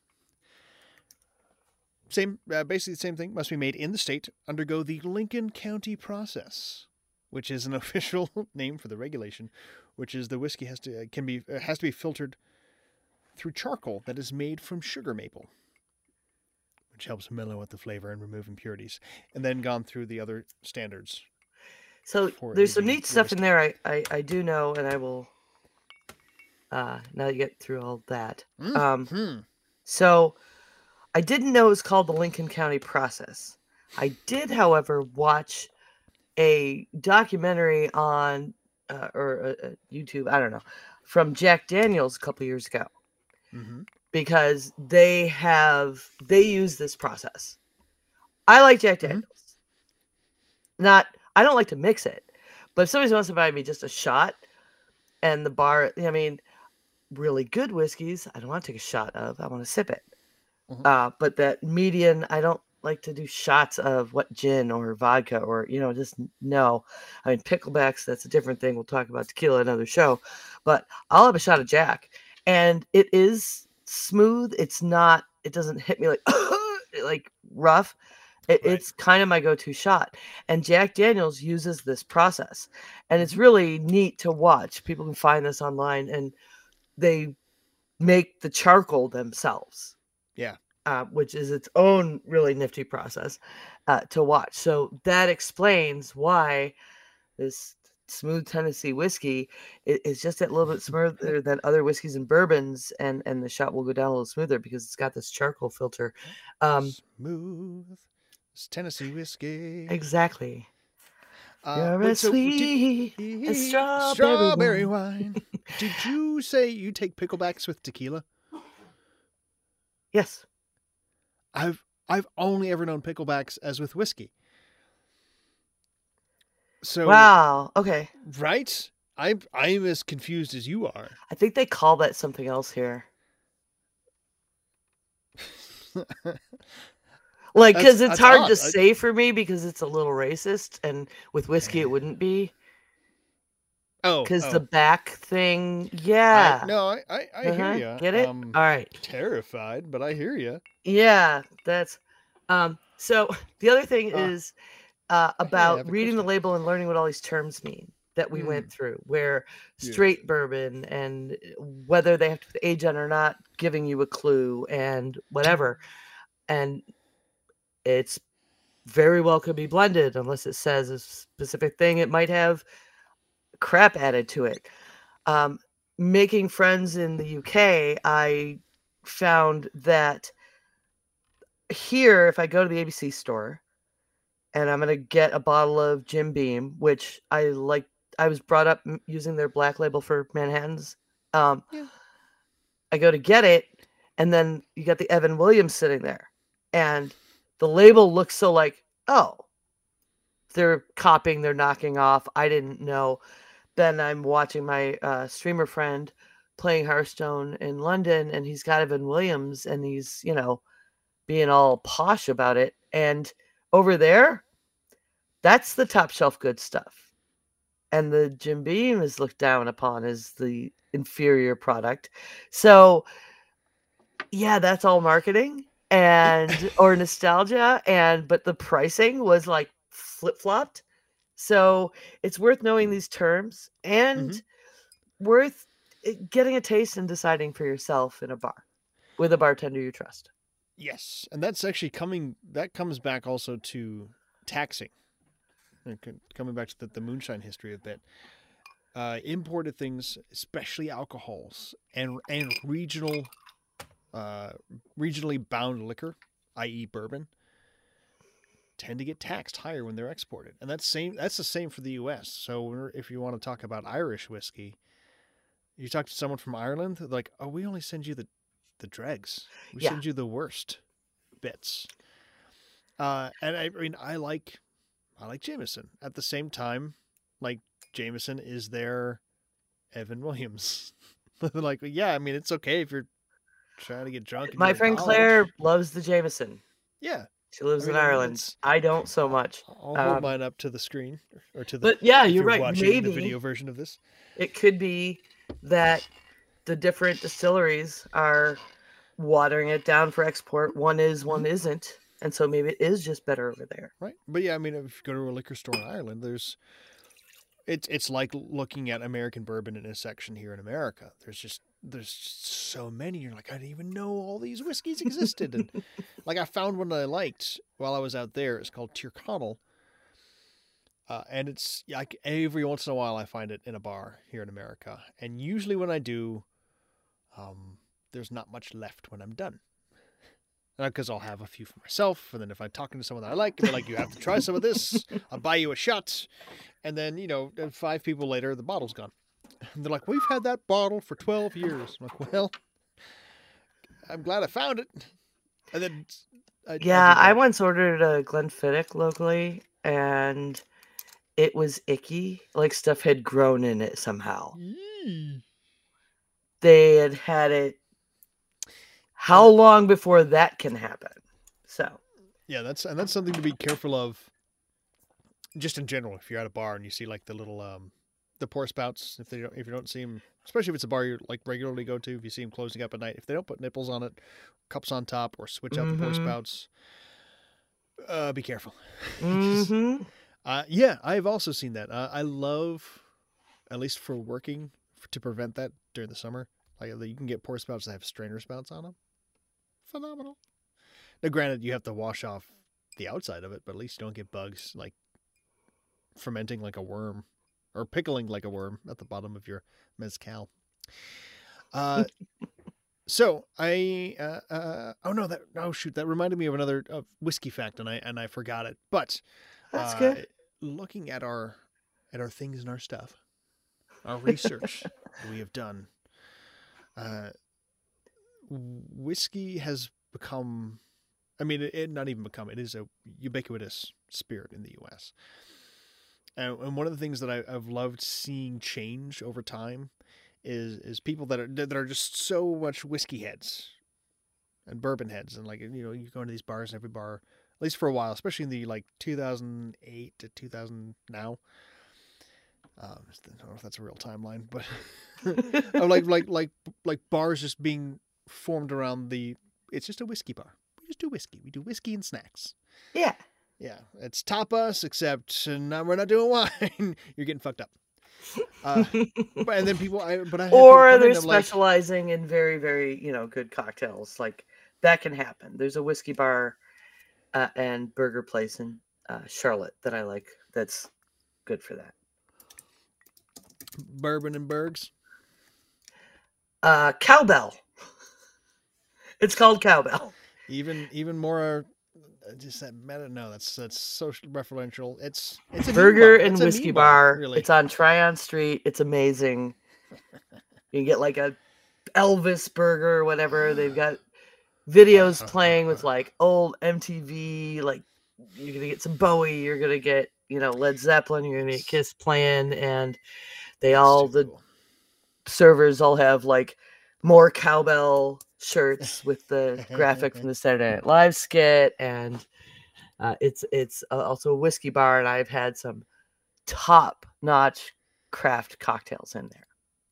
Same, uh, basically the same thing. Must be made in the state. Undergo the Lincoln County process, which is an official name for the regulation, which is the whiskey has to uh, can be uh, has to be filtered through charcoal that is made from sugar maple, which helps mellow out the flavor and remove impurities, and then gone through the other standards. So there's some neat stuff in there. I, I I do know, and I will. Uh, now you get through all that. Mm, Um. So I didn't know it was called the Lincoln County process. I did, however, watch a documentary on uh, or uh, uh, YouTube, I don't know, from Jack Daniels a couple years ago hmm because they have they use this process. I like Jack Mhm. Daniels. Not I don't like to mix it, but if somebody wants to buy me just a shot and the bar, I mean, really good whiskeys, I don't want to take a shot of. I want to sip it. Mhm. Uh, but that median, I don't like to do shots of what gin or vodka or you know just no. I mean picklebacks, that's a different thing. We'll talk about tequila another show, but I'll have a shot of Jack, and it is smooth. It's not. It doesn't hit me like like rough. It, Right. It's kind of my go-to shot, and Jack Daniels uses this process, and it's really neat to watch. People can find this online, and they make the charcoal themselves. Yeah. Uh, which is its own really nifty process uh, to watch. So that explains why this smooth Tennessee whiskey i- is just a little bit smoother than other whiskeys and bourbons, and and the shot will go down a little smoother because it's got this charcoal filter. Um, Smooth. It's Tennessee whiskey. exactly. Uh, You're as so did- sweet as strawberry strawberry wine. wine. Did you say you take picklebacks with tequila? Yes. I've I've only ever known picklebacks as with whiskey. So wow. Okay. right, I'm I'm as confused as you are. I think they call that something else here. Like, because it's hard odd. to I- say for me because it's a little racist, and with whiskey it wouldn't be oh, because oh. the back thing. I- Yeah. no, I I, I Uh-huh, hear you. Get it? Um, All right. terrified, but I hear you. Yeah, that's um so the other thing Ah. is uh about reading the label and learning what all these terms mean that we went through where straight bourbon and whether they have to put age on or not giving you a clue and whatever. And it's very well could be blended unless it says a specific thing. It might have crap added to it. Um making friends in the uk i found that here, if I go to the ABC store and I'm gonna get a bottle of Jim Beam, which I like, I was brought up using their black label for Manhattan's. Um, Yeah. I go to get it, and then you got the Evan Williams sitting there, and the label looks so like, oh, they're copying, they're knocking off. I didn't know. Then I'm watching my uh, streamer friend playing Hearthstone in London, and he's got Evan Williams, and he's you know being all posh about it. And over there, that's the top shelf good stuff. And the Jim Beam is looked down upon as the inferior product. So, yeah, that's all marketing and or nostalgia. And but the pricing was like flip flopped. So it's worth knowing these terms and worth eh, getting a taste and deciding for yourself in a bar with a bartender you trust. Yes, and that's actually coming. That comes back also to taxing. Coming back to the, the moonshine history a bit. Uh, imported things, especially alcohols and and regional uh, regionally bound liquor, i.e., bourbon, tend to get taxed higher when they're exported, and that's same. That's the same for the U.S. So if you want to talk about Irish whiskey, you talk to someone from Ireland, they're like, "Oh, we only send you the the dregs. We Yeah. send you the worst bits." Uh, and I, I mean, I like, I like Jameson. At the same time, like Jameson is their Evan Williams. like, yeah, I mean, it's okay if you're trying to get drunk. My friend college. Claire loves the Jameson. Yeah, She lives I mean, in Ireland. I don't so much. I'll hold Um, mine up to the screen or to the. But yeah, if you're right. Maybe the video version of this. it could be that the different distilleries are watering it down for export. One is, one Mm-hmm. isn't. And so maybe it is just better over there. Right. But yeah, I mean, if you go to a liquor store in Ireland, there's it's it's like looking at American bourbon in a section here in America. There's just there's just so many. You're like, I didn't even know all these whiskeys existed. And like, I found one that I liked while I was out there. It's called Tyrconnell. Uh, and it's like every once in a while I find it in a bar here in America, and usually when I do, um, there's not much left when I'm done because I'll have a few for myself, and then if I'm talking to someone that I like, they're like, "You have to try some of this. I'll buy you a shot," and then you know, uh, five people later, the bottle's gone. And they're like, "We've had that bottle for twelve years." I'm like, "Well, I'm glad I found it." And then, I, Yeah, did I once ordered a Glenfiddich locally and it was icky. Like stuff had grown in it somehow. They had had it. How long before that can happen? So, Yeah, that's and that's something to be careful of. Just in general, if you're at a bar and you see like the little um, the pour spouts, if they don't, if you don't see them, especially if it's a bar you like regularly go to, if you see them closing up at night, if they don't put nipples on it, cups on top, or switch out the pour spouts, uh, be careful. mm-hmm. Uh, yeah, I've also seen that. Uh, I love, at least for working, to prevent that during the summer. Like you can get pour spouts that have strainer spouts on them. Phenomenal. Now, granted, you have to wash off the outside of it, but at least you don't get bugs like fermenting like a worm or pickling like a worm at the bottom of your mezcal. Uh, so I uh, uh, oh no that oh shoot that reminded me of another uh, whiskey fact and I and I forgot it, but that's uh, good. Looking at our at our things and our stuff, our research we have done, uh, whiskey has become. I mean, it, it not even become. It is a ubiquitous spirit in the U.S. And, and one of the things that I, I've loved seeing change over time is is people that are that are just so much whiskey heads and bourbon heads, and like you know, you go into these bars, and every bar at least for a while, especially in the like 2008 to 2000 now. Um, I don't know if that's a real timeline, but like like like like bars just being formed around the. It's just a whiskey bar. We just do whiskey. We do whiskey and snacks. Yeah. Yeah, it's tapas, except now we're not doing wine. You're getting fucked up. Uh, but, and then people, I but I or they're I'm like, specializing in very, very, you know, good cocktails. Like that can happen. There's a whiskey bar uh, and burger place in uh, Charlotte that I like. That's good for that. Bourbon and bergs. Uh, cowbell. It's called cowbell. Even even more, uh, just that meta. No, that's that's social referential. It's it's a Burger bar. and It's a whiskey meme bar. Really, It's on Tryon Street. It's amazing. You can get like a Elvis burger or whatever. They've got videos playing with like old MTV. Like you're gonna get some Bowie. You're gonna get you know Led Zeppelin. You're gonna get Kiss playing, and they all the cool. servers all have like more cowbell shirts with the graphic from the Saturday Night Live skit, and uh, it's it's uh, also a whiskey bar, and I've had some top notch craft cocktails in there.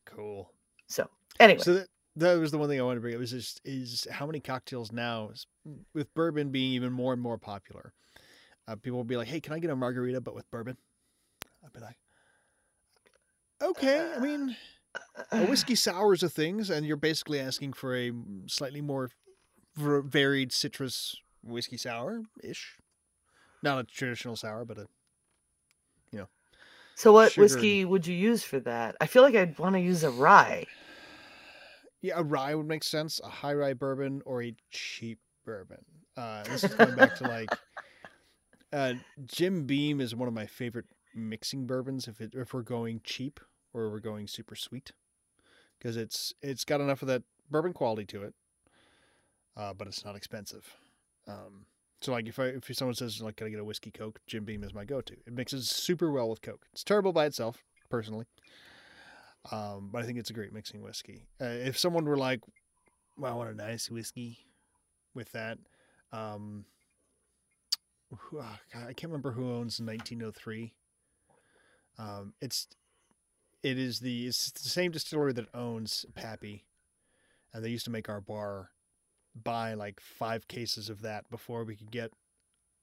cool. So anyway, So that that was the one thing I wanted to bring up. Was just is how many cocktails now is- with bourbon being even more and more popular. Uh, people will be like, "Hey, can I get a margarita but with bourbon?" I'd be like, "Okay." I mean, a whiskey sours of things, and you're basically asking for a slightly more varied citrus whiskey sour ish. Not a traditional sour, but a yeah. so what sugar whiskey would you use for that? I feel like I'd want to use a rye. Yeah, a rye would make sense. A high rye bourbon or a cheap bourbon. Uh, this is going back to like uh, Jim Beam is one of my favorite mixing bourbons. If it if we're going cheap or we're going super sweet, because it's it's got enough of that bourbon quality to it, uh, but it's not expensive. Um, so like if I if someone says like can I get a whiskey coke, Jim Beam is my go to. It mixes super well with coke. It's terrible by itself, personally. Um, but I think it's a great mixing whiskey. Uh, if someone were like, "Well, I want a nice whiskey," with that, um, ah, I can't remember who owns 1903. Um, it's it is the it's the same distillery that owns Pappy, and they used to make our bar buy like five cases of that before we could get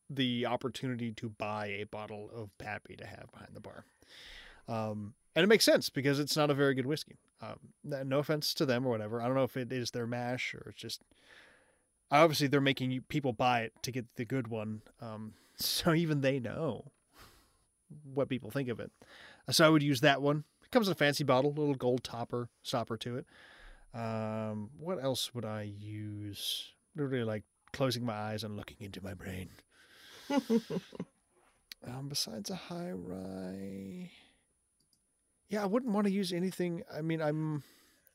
the opportunity to buy a bottle of Pappy to have behind the bar. Um, and it makes sense because it's not a very good whiskey. Um, no offense to them or whatever. I don't know if it is their mash or it's just obviously they're making people buy it to get the good one. Um, so even they know what people think of it. So I would use that one. It comes in a fancy bottle, little gold topper stopper to it. Um, what else would I use? Literally like closing my eyes and looking into my brain. um, besides a high rye, yeah, I wouldn't want to use anything. I mean, I'm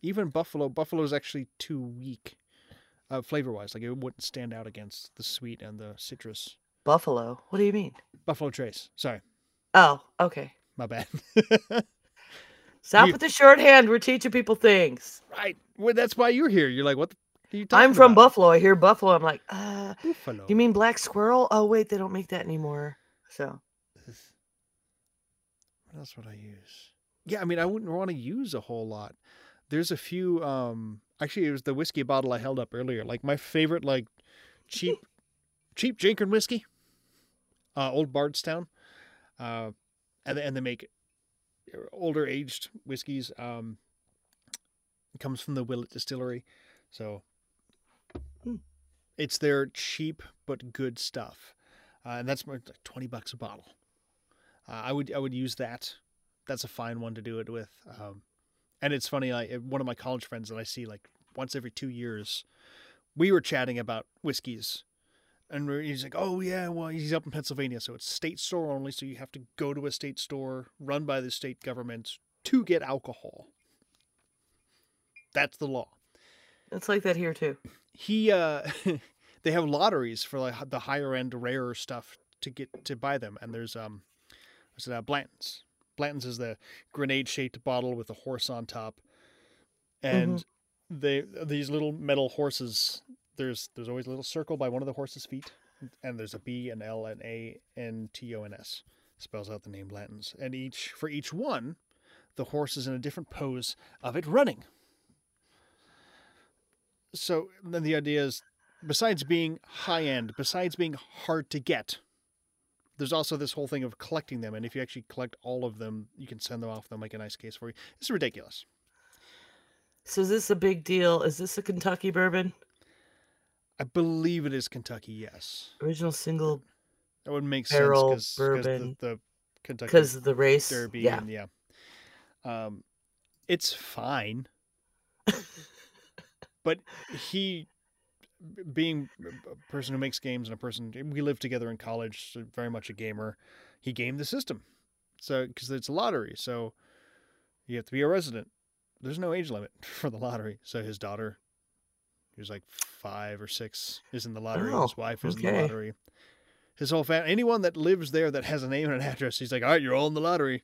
even Buffalo. Buffalo is actually too weak, uh, flavor wise. Like it wouldn't stand out against the sweet and the citrus. Buffalo. What do you mean? Buffalo Trace. Sorry. Oh, okay. My bad. Stop You- with the shorthand. We're teaching people things. right. Well, that's why you're here. You're like, what? Are you talking I'm from about? Buffalo. I hear Buffalo. I'm like, uh, Buffalo. you mean black squirrel? Oh, wait, they don't make that anymore. So, What else would I use? Yeah, I mean, I wouldn't want to use a whole lot. There's a few. Um, actually, it was the whiskey bottle I held up earlier. Like my favorite, like cheap, cheap drinking whiskey. Uh, Old Bardstown, uh, and and they make older aged whiskeys. Um, it comes from the Willet Distillery, so Hmm. it's their cheap but good stuff, uh, and that's like twenty bucks a bottle. Uh, I would I would use that. That's a fine one to do it with. Um, and it's funny, like one of my college friends that I see like once every two years, we were chatting about whiskeys, and he's like, "Oh yeah, well he's up in Pennsylvania, so it's state store only, so you have to go to a state store run by the state government to get alcohol. That's the law." it's like that here, too. he uh they have lotteries for like the higher end rarer stuff to get to buy them and there's um it uh, blanton's blanton's is the grenade shaped bottle with a horse on top and they these little metal horses there's there's always a little circle by one of the horse's feet and there's a b an l an a n t o n s. Spells out the name blanton's and each for each one the horse is in a different pose of it running. So then the idea is besides being high end besides being hard to get there's also this whole thing of collecting them. And if you actually collect all of them you can send them off. They'll make a nice case for you. It's ridiculous. So, is this a big deal? Is this a Kentucky bourbon? I believe it is kentucky yes. Original single that would make Barrel sense because the, the kentucky because the race? derby Yeah. and yeah. Um it's fine. But he being a person who makes games and a person we lived together in college so very much a gamer he gamed the system. So because it's a lottery so you have to be a resident. There's no age limit for the lottery. So his daughter he was like five or six is in the lottery Oh, his wife is in the lottery his whole family anyone that lives there that has a name and an address he's like all right you're all in the lottery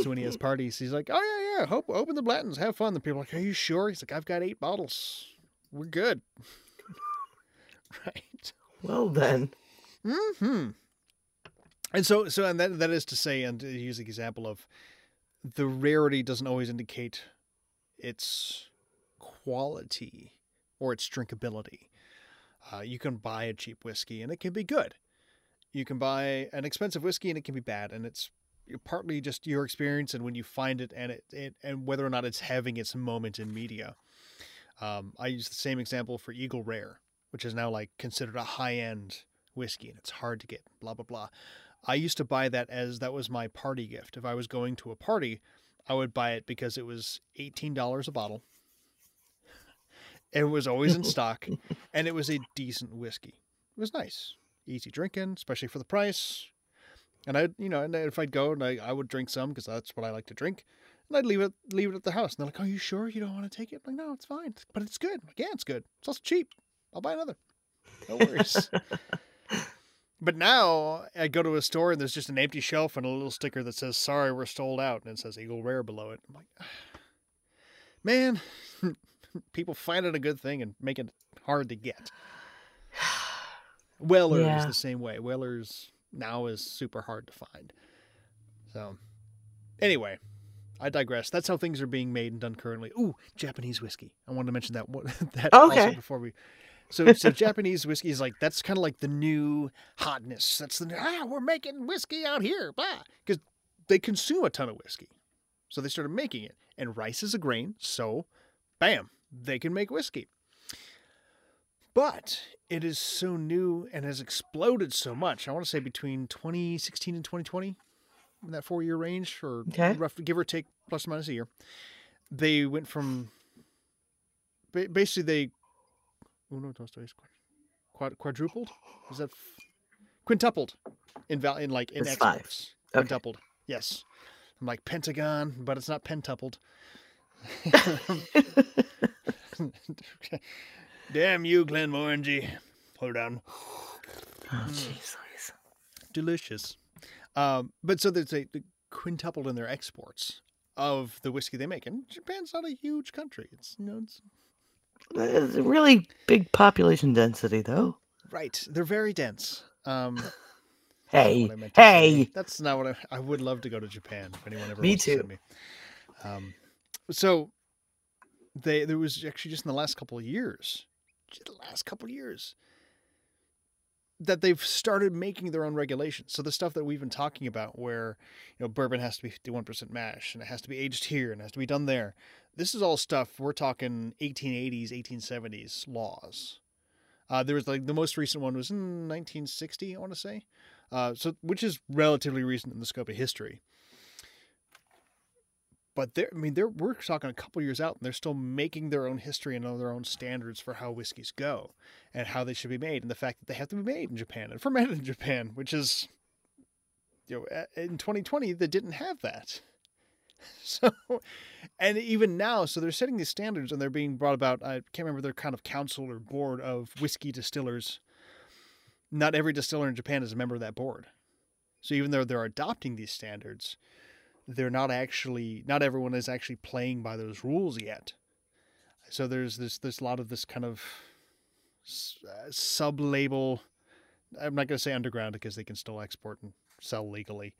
so when he has parties, he's like, "Oh yeah, yeah, hope open the Blanton's, have fun." The people are like, "Are you sure?" He's like, "I've got eight bottles, we're good." right. Well, then. Hmm. And so, so, and that that is to say, and to use the example of the rarity doesn't always indicate its quality or its drinkability. Uh, you can buy a cheap whiskey and it can be good. You can buy an expensive whiskey and it can be bad, and it's partly just your experience and when you find it and it, it and whether or not it's having its moment in media. Um, I use the same example for Eagle Rare, which is now like considered a high end whiskey and it's hard to get. Blah blah blah. I used to buy that as that was my party gift. If I was going to a party, I would buy it because it was eighteen dollars a bottle, It was always in stock, and it was a decent whiskey. It was nice, easy drinking, especially for the price. And I, you know, and if I'd go and I, I would drink some because that's what I like to drink, and I'd leave it leave it at the house. And they're like, "Are you sure you don't want to take it?" I'm like, no, it's fine, but it's good. Like, yeah, it's good. It's also cheap. I'll buy another. No worries. but now I go to a store and there's just an empty shelf and a little sticker that says, "Sorry, we're sold out," and it says Eagle Rare below it. I'm like, ah, man, people find it a good thing and make it hard to get. Weller Yeah. is the same way. Weller's now is super hard to find. So, anyway, I digress. That's how things are being made and done currently. Ooh, Japanese whiskey. I wanted to mention that one- that also Okay. before we. So, so Japanese whiskey is like that's kind of like the new hotness. That's the ah, we're making whiskey out here, blah, because they consume a ton of whiskey, so they started making it. And rice is a grain, so, bam, they can make whiskey. But it is so new and has exploded so much. I want to say between 2016 and 2020, in that four year range, or Okay. roughly give or take plus or minus a year. They went from basically they uno dos tres quadrupled. Is that f- quintupled in val in like in exports? Okay. Quintupled. Yes. I'm like pentagon, but it's not pentupled. Damn you, Glenmorangie. Hold on. Oh, Mm. jeez, Delicious. Um, but so there's a quintupled in their exports of the whiskey they make. And Japan's not a huge country. It's you know it's It's a really big population density, though. right. They're very dense. Um Hey, what I meant to say. hey. That's not what I I would love to go to Japan if anyone ever Me wants to send me. Um so they there was actually just in the last couple of years, just the last couple of years that they've started making their own regulations. So the stuff that we've been talking about where, you know, bourbon has to be 51% mash and it has to be aged here and it has to be done there. This is all stuff we're talking 1880s, 1870s laws. Uh, there was like the most recent one was in 1960, I want to say. Uh, so which is relatively recent in the scope of history. But they're, I mean, they're we're talking a couple years out, and they're still making their own history and their own standards for how whiskeys go and how they should be made, and the fact that they have to be made in Japan and fermented in Japan, which is, you know, in 2020 they didn't have that. So, and even now, so they're setting these standards and they're being brought about. I can't remember their kind of council or board of whiskey distillers. Not every distiller in Japan is a member of that board. So even though they're adopting these standards, they're not actually not everyone is actually playing by those rules yet. So there's this a lot of this kind of uh, sub label. I'm not going to say underground because they can still export and sell legally,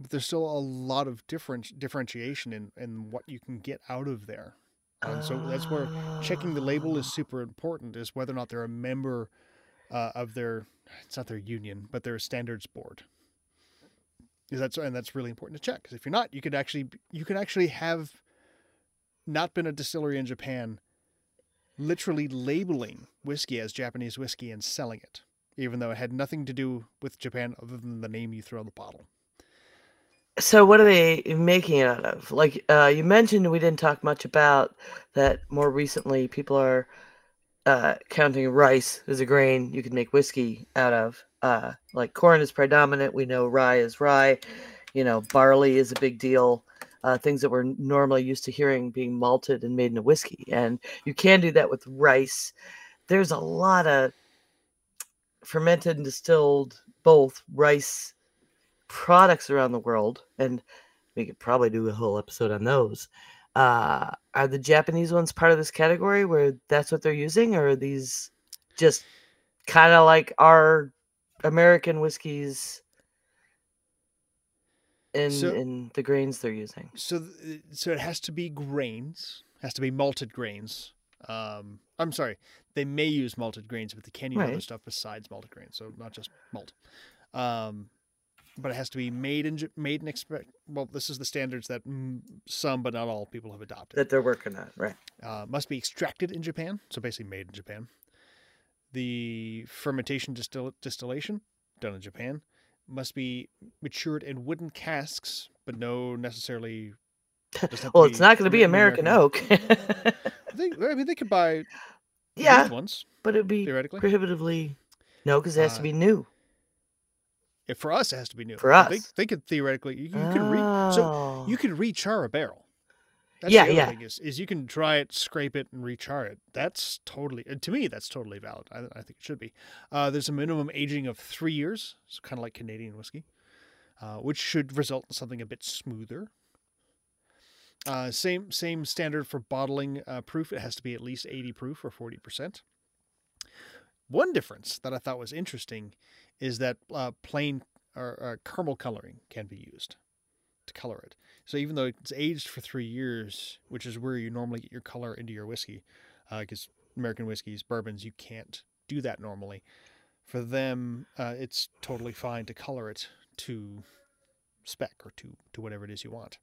but there's still a lot of different differentiation in in what you can get out of there. And so that's where checking the label is super important. Is whether or not they're a member uh, of their it's not their union, but their standards board. Is that's and that's really important to check because if you're not, you could actually you could actually have not been a distillery in Japan, literally labeling whiskey as Japanese whiskey and selling it, even though it had nothing to do with Japan other than the name you throw on the bottle. So what are they making it out of? Like uh, you mentioned, we didn't talk much about that. More recently, people are uh, counting rice as a grain you can make whiskey out of. Uh, like corn is predominant. We know rye is rye. You know, barley is a big deal. Uh, things that we're normally used to hearing being malted and made into whiskey, and you can do that with rice. There's a lot of fermented and distilled both rice products around the world, and we could probably do a whole episode on those. Uh, are the Japanese ones part of this category where that's what they're using, or are these just kind of like our American whiskeys in So- in the grains they're using? So, so it has to be grains, has to be malted grains. Um, I'm sorry, they may use malted grains, but they can use other stuff besides malted grains, so not just malt. Um, but it has to be made in made in expect. Well, this is the standards that some, but not all people have adopted. That they're working on, right? Uh, must be extracted in Japan, so basically made in Japan. The fermentation distil- distillation done in Japan must be matured in wooden casks, but no necessarily Well, it's not going to be Amer- American oak. They, I mean, they could buy yeah, ones but it'd be theoretically. prohibitively no, because it has to Uh, be new. If for us, it has to be new. For But They, us. they could theoretically you, you can re so Oh. you can rechar a barrel. That's Yeah, yeah. thing is, is you can try it, scrape it, and rechar it. That's totally to me that's totally valid. I, I think it should be. Uh, there's a minimum aging of three years, It's kind of like Canadian whiskey, uh, which should result in something a bit smoother. Uh, same same standard for bottling uh, proof. It has to be at least 80 proof or 40 percent. One difference that I thought was interesting is that uh, plain or, or caramel coloring can be used to color it. So even though it's aged for three years, which is where you normally get your color into your whiskey, because American whiskeys, bourbons, you can't do that normally. For them, uh, it's totally fine to color it to spec or to to whatever it is you want.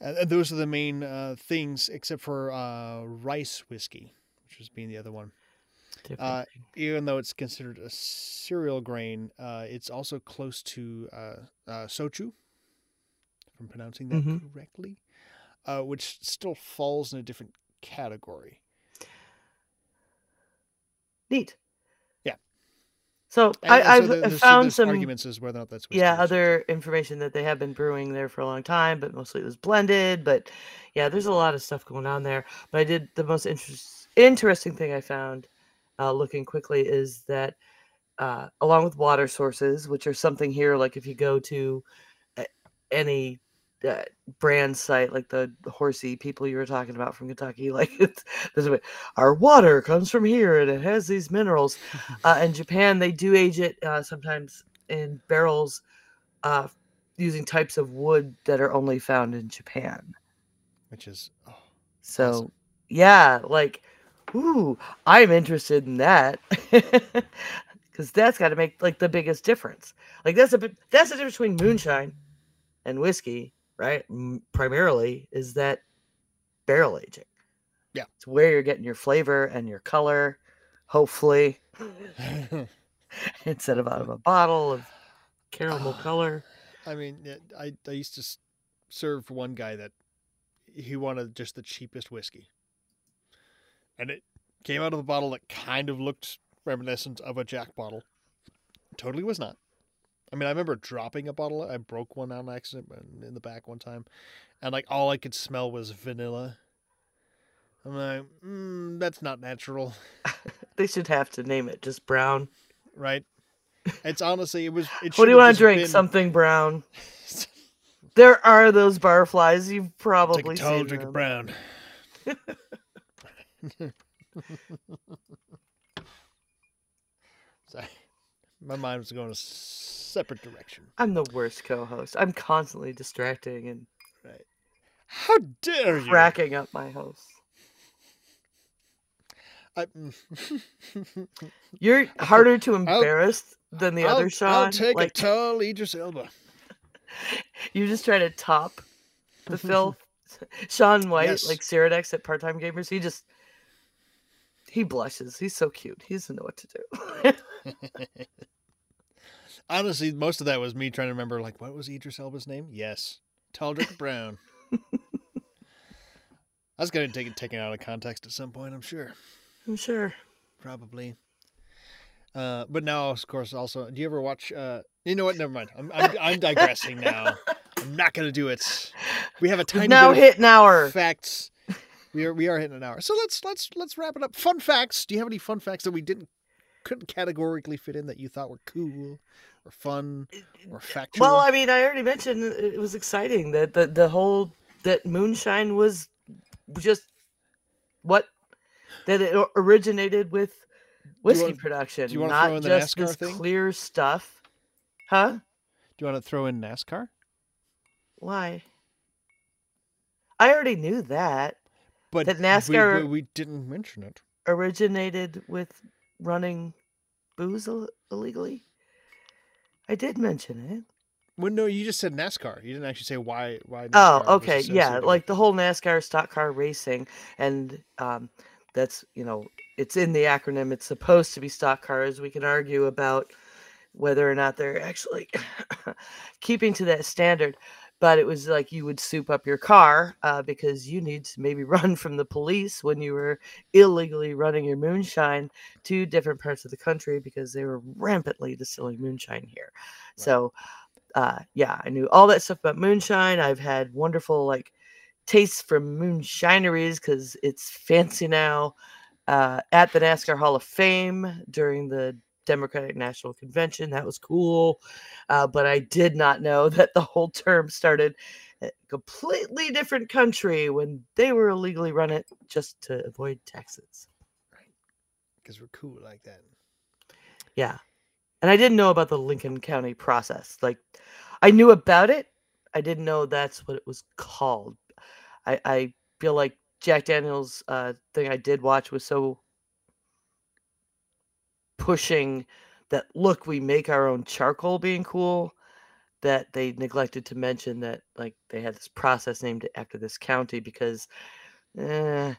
And and those are the main uh, things, except for uh, rice whiskey, which is being the other one uh, even though it's considered a cereal grain, uh, it's also close to uh, uh, sochu, if I'm pronouncing that Mhm. correctly, uh, which still falls in a different category. Neat. Yeah. So And- I, and so I've there- so found some arguments as whether or not that's yeah other information that they have been brewing there for a long time, but mostly it was blended. But yeah, there's a lot of stuff going on there. But I did the most interest, interesting thing I found, uh, looking quickly, is that uh, along with water sources, which are something here, like if you go to any uh, brand site, like the horsey people you were talking about from Kentucky, like it's, a, our water comes from here and it has these minerals. Uh, in Japan, they do age it uh, sometimes in barrels uh, using types of wood that are only found in Japan. which is oh, So, Awesome. yeah, like, ooh, I'm interested in that because that's got to make like the biggest difference. Like that's a bit, that's the difference between moonshine and whiskey, right? Primarily is that barrel aging. Yeah. it's where you're getting your flavor and your color, hopefully, instead of out of a bottle of caramel Ah. color. I mean, I I used to serve one guy that he wanted just the cheapest whiskey, and it came out of a bottle that kind of looked reminiscent of a Jack bottle. Totally was not. I mean, I remember dropping a bottle. I broke one on accident in the back one time, and like all I could smell was vanilla. I'm like, mm, that's not natural, They should have to name it just brown. right? It's honestly, it was. It What do you want to drink? been- Something brown. There are those barflies. You've probably Take a tall seen drink them. of brown. Sorry. My mind was going a separate direction. I'm the worst co-host. I'm constantly distracting and right. How dare you? cracking up my host. I, You're harder to embarrass than the I'll, other Sean. I'll take like a tall Idris Elba. you just try to top the filth. Sean White, Yes. like Ceradex at Part Time Gamers, he just he blushes. He's so cute. He doesn't know what to do. Honestly, most of that was me trying to remember, like, what was Idris Elba's name? Yes. Of brown. I was going to take it taken out of context at some point, I'm sure. I'm sure. Probably. Uh, but now, of course, also, do you ever watch? Uh, you know what? Never mind. I'm, I'm, I'm digressing now. I'm not going to do it. We have a We've tiny now hit an hour. facts. We are we are hitting an hour. So let's let's let's wrap it up. Fun facts. Do you have any fun facts that we didn't couldn't categorically fit in that you thought were cool or fun or factual? Well, I mean, I already mentioned it was exciting that the the whole that moonshine was just what that it originated with whiskey production, do you wanna not throw in the just NASCAR this thing? clear stuff. Huh? do you want to throw in NASCAR? Why? I already knew that But That we- NASCAR- we, we didn't mention it. originated with running booze Ill- illegally. I did mention it. Well, no, you just said NASCAR. You didn't actually say why. Why? Oh, NASCAR was okay, yeah, like the whole NASCAR stock car racing, and um, that's you know, it's in the acronym. It's supposed to be stock cars. We can argue about whether or not they're actually keeping to that standard. But it was like you would soup up your car uh, because you need to maybe run from the police when you were illegally running your moonshine to different parts of the country because they were rampantly distilling moonshine here. Right. So, uh, yeah, I knew all that stuff about moonshine. I've had wonderful like tastes from moonshineries because it's fancy now. Uh, at the NASCAR Hall of Fame during the Democratic National Convention. That was cool. Uh, but I did not know that the whole term started a completely different country when they were illegally run it just to avoid taxes. Right. Because we're cool like that. Yeah. And I didn't know about the Lincoln County process. Like, I knew about it. I didn't know that's what it was called. I, I feel like Jack Daniels uh, thing I did watch was so pushing that look we make our own charcoal being cool that they neglected to mention that like they had this process named after this county because eh,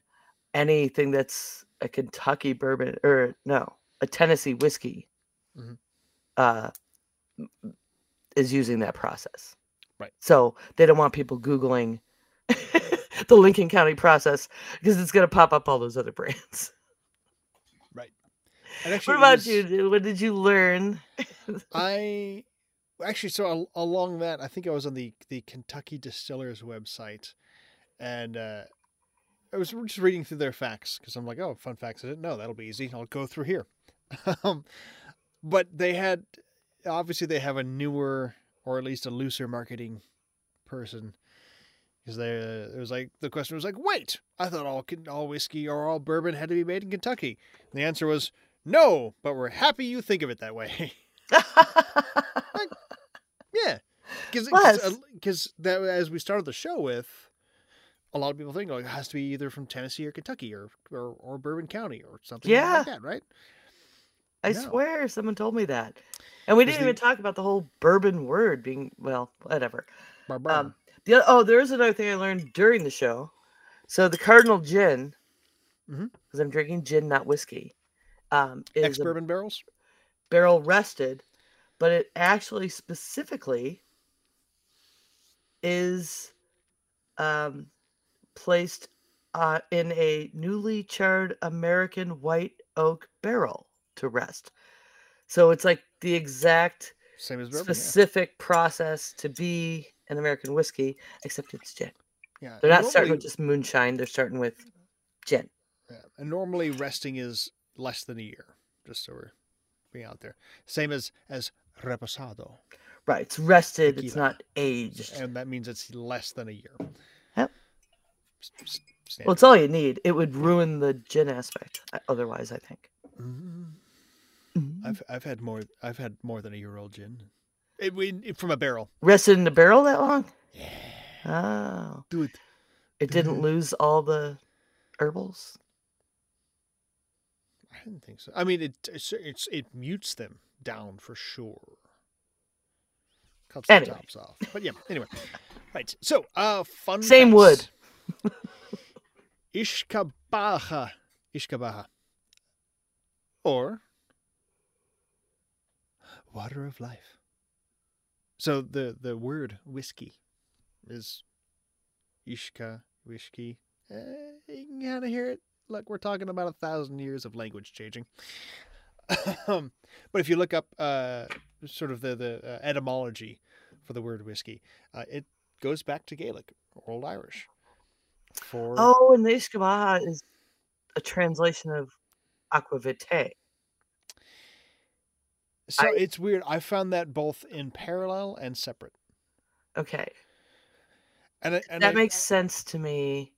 anything that's a Kentucky bourbon or no a Tennessee whiskey Mhm. uh, is using that process. Right. So they don't want people googling the Lincoln County process because it's going to pop up all those other brands. Right. And actually, What about was- you? What did you learn? I actually so along that I think I was on the the Kentucky Distillers website, and uh, I was just reading through their facts because I'm like, oh, fun facts I didn't know. That'll be easy. I'll go through here. um, but they had obviously they have a newer or at least a looser marketing person because they uh, it was like the question was like, wait, I thought all all whiskey or all bourbon had to be made in Kentucky. And the answer was no, but we're happy you think of it that way. Yeah, because because that as we started the show with, a lot of people think like it has to be either from Tennessee or Kentucky or or, or Bourbon County or something Yeah. like that, right? I No. swear someone told me that. And we didn't even talk about the whole bourbon word being, well, whatever. Um, the oth- oh, there is another thing I learned during the show. So the Cardinal Gin, because Mhm. I'm drinking gin, not whiskey, um, is Ex bourbon barrels. barrel rested, but it actually specifically is um, placed uh, in a newly charred American white oak barrel to rest. So it's like the exact Same as bourbon. specific process to be an American whiskey, except it's gin. Yeah, yeah. They're not And starting with just moonshine. They're starting with gin. yeah. And normally resting is less than a year. Just so we're being out there. Same as as reposado, Right. It's rested. It's not aged. and that means it's less than a year. Yep. S- Well, it's all you need. It would ruin the gin aspect uh, otherwise, I think. Mm. Mhm. I've I've had more I've had more than a year old gin. It, we, it- from a barrel. Rested in the barrel that long? Yeah. Oh. Dude. It didn't Mhm. lose all the herbals? I didn't think so. I mean it it's, it mutes them down for sure. Cuts Anyway. the tops off. But yeah, anyway. Right. So uh fun Same wood. facts. Ishkabaha. Ishkabaha. Or water of life. So the the word whiskey is Ishka, whiskey. Eh, you can kind of hear it. Look, we're talking about a thousand years of language changing. um, but if you look up uh, sort of the the uh, etymology for the word whiskey, uh, it goes back to Gaelic, or Old Irish. For Oh, and the Ishkabaha is a translation of aquavitae. so I- it's weird. I found that both in parallel and separate. Okay. And, I- and that I- makes sense to me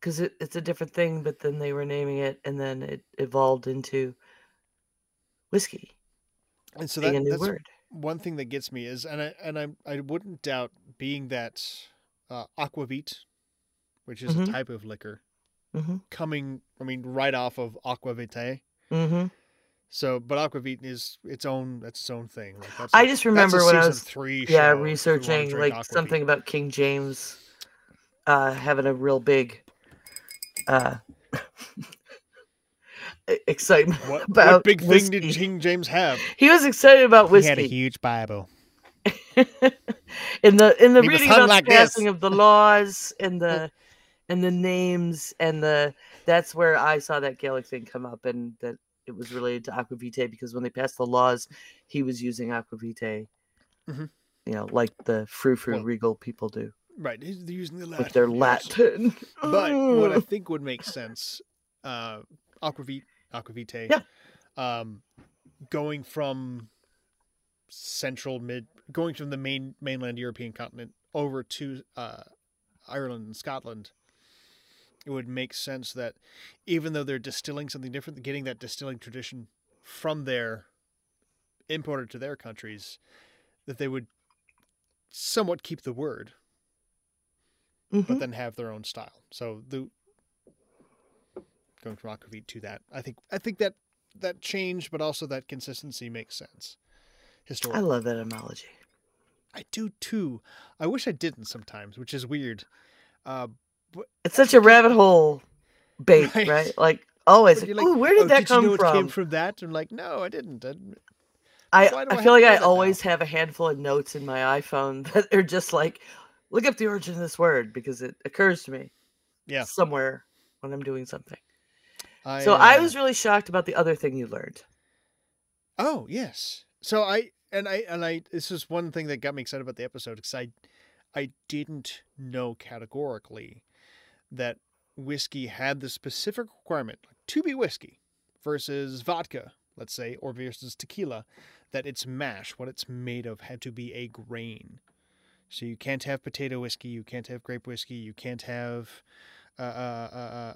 because it, it's a different thing, but then they were naming it and then it evolved into whiskey and so being that, a new that's word. one thing that gets me is, and I and I I wouldn't doubt being that uh, aquavit, which is Mhm. a type of liquor, Mm-hmm. coming. I mean, right off of aquavitae. Mm-hmm. So, but aquavit is its own. That's its own thing. Like that's I a- just remember when I was three. yeah show if you wanna researching like aquavit. something about King James uh, having a real big uh, excitement What, what about big thing did. King James have? He was excited about whiskey. He had a huge Bible. in the in the Make a reading song about like the passing of the laws and the and the names and the that's where I saw that Gaelic thing come up and that it was related to Aquavitae because when they passed the laws, he was using Aquavitae, Mhm. you know, like the frou frou Well, regal people do Right, they're using the Latin. yes. Latin. But what I think would make sense, uh, aquavit, aquavitae, Yeah. um, going from central mid, going from the main mainland European continent over to uh, Ireland and Scotland, it would make sense that even though they're distilling something different, getting that distilling tradition from there imported to their countries, that they would somewhat keep the word but Mhm. then have their own style. So the going from aquavit to that, I think I think that that change, but also that consistency makes sense. Historically, I love that analogy. I, do too. I wish I didn't sometimes, which is weird. Uh, It's such a rabbit hole bait, Right. right? Like always. but Like, Ooh, where did "Oh, that did come you know from? It came from that. I'm like, no, I didn't. I didn't. I, I I feel like I that now? always have a handful of notes in my iPhone that are just like, look up the origin of this word because it occurs to me Yeah. somewhere when I'm doing something. I, so I uh, was really shocked about the other thing you learned. Oh yes. So I and I and I this is one thing that got me excited about the episode because I I didn't know categorically that whiskey had the specific requirement to be whiskey versus vodka, let's say, or versus tequila, that its mash, what it's made of, had to be a grain. So you can't have potato whiskey, you can't have grape whiskey, you can't have uh, uh, uh, uh,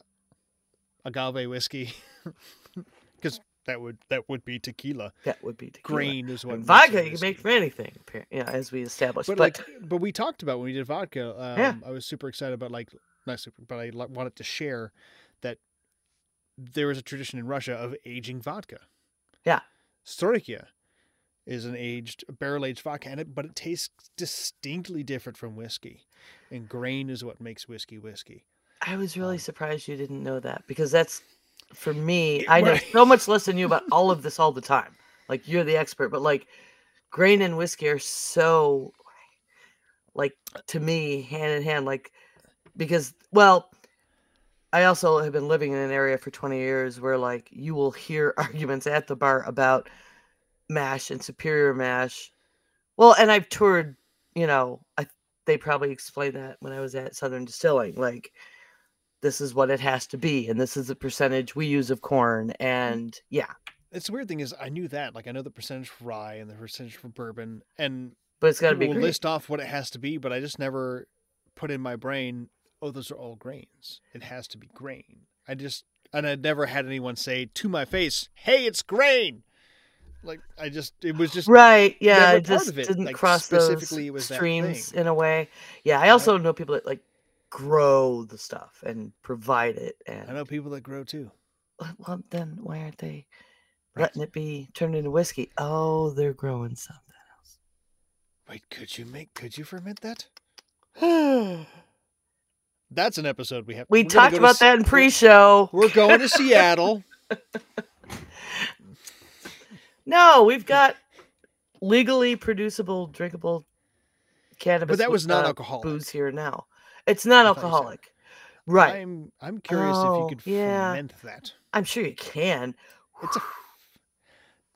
agave whiskey, because that would that would be tequila. That would be tequila. Grain is what And vodka you can make from anything, yeah, as we established. But, But, like, but we talked about when we did vodka. Um, Yeah. I was super excited about like not super, but I wanted to share that there is a tradition in Russia of aging vodka. Yeah. Storikia is an aged barrel aged vodka, and it, but it tastes distinctly different from whiskey. And grain is what makes whiskey whiskey. I was really um, surprised you didn't know that because that's for me. I know so much less than you about all of this all the time. Like you're the expert, but like grain and whiskey are so like to me hand in hand. Like because well, I also have been living in an area for 20 years where like you will hear arguments at the bar about mash and superior mash. Well, and I've toured, you know, I they probably explained that when I was at Southern Distilling. Like, this is what it has to be, and this is the percentage we use of corn. Mm. And yeah, It's the weird thing is I knew that like I know the percentage for rye and the percentage for bourbon and but it's got to be will list off what it has to be, but I just never put in my brain, oh, those are all grains. It has to be grain. I just and I never had anyone say to my face, "Hey, it's grain." Like I just, it was just Right? Yeah, it just it, didn't like, cross those specifically was streams in a way. Yeah, I also know people that like grow the stuff and provide it. And I know people that grow too. well, then why aren't they Right. letting it be turned into whiskey? Oh, they're growing something else. Wait, could you make? Could you ferment that? That's an episode we have. We talked go about that in pre-show. We're going to Seattle. No, we've got legally producible, drinkable cannabis. But that was not uh, alcoholic. Booze here now. It's not I thought you said- alcoholic, right? I'm I'm curious if Oh, you could yeah. ferment that. I'm sure you can. It's a.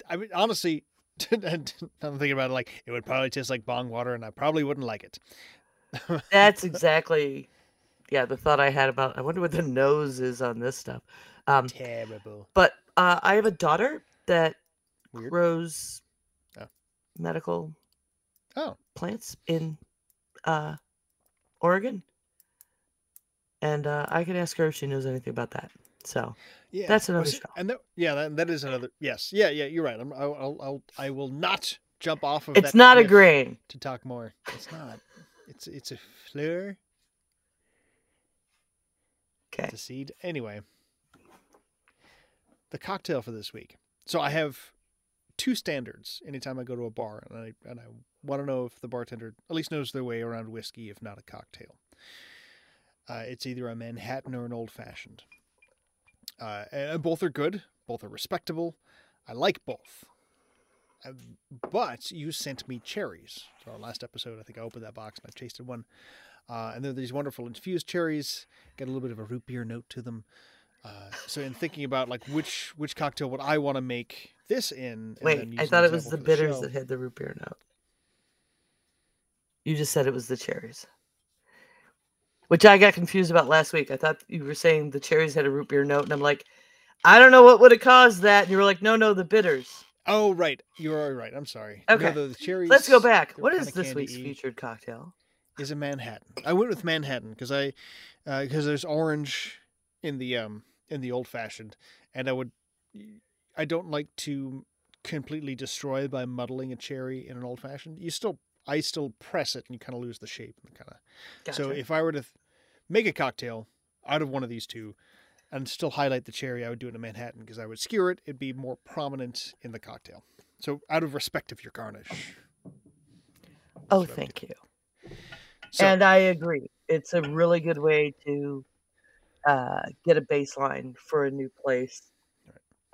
I mean, honestly, I'm thinking about it. Like, it would probably taste like bong water, and I probably wouldn't like it. That's exactly, yeah, the thought I had about. I wonder what the nose is on this stuff. Um, Terrible. but uh, I have a daughter that Weird. grows Oh. medical Oh, plants in uh, Oregon, and uh, I can ask her if she knows anything about that. So yeah. That's another show. And that, yeah, that, that is another. Yes, yeah, yeah. You're right. I'm, I'll, I'll, I'll, I will not jump off of. it's not a grain. to talk more. It's not. It's it's a fleur. Okay. It's a seed. Anyway, the cocktail for this week. So I have two standards anytime I go to a bar, and I and I want to know if the bartender at least knows their way around whiskey, if not a cocktail. Uh, it's either a Manhattan or an old fashioned. Uh, and both are good. Both are respectable. I like both. uh, but you sent me cherries. So our last episode, I think I opened that box and I tasted one. Uh, and they're these wonderful infused cherries. Get a little bit of a root beer note to them. Uh, so in thinking about like which which cocktail would I want to make this in? Wait, I thought it was the bitters show- that had the root beer note. You just said it was the cherries. Which I got confused about last week. I thought you were saying the cherries had a root beer note, and I'm like, I don't know what would have caused that. And you were like, no, no, the bitters. Oh right, you're right. I'm sorry. Okay. No, the, the cherries. Let's go back. What is this week's featured cocktail? Is a Manhattan. I went with Manhattan because I because there's orange in the um in the old fashioned, and I would I don't like to completely destroy by muddling a cherry in an old fashioned. You still I still press it and you kind of lose the shape and kind of. So if I were to th- make a cocktail out of one of these two and still highlight the cherry, I would do it in a Manhattan because I would skewer it. It'd be more prominent in the cocktail. So out of respect of your garnish. oh, what I would thank you. So, and I agree. It's a really good way to uh, get a baseline for a new place.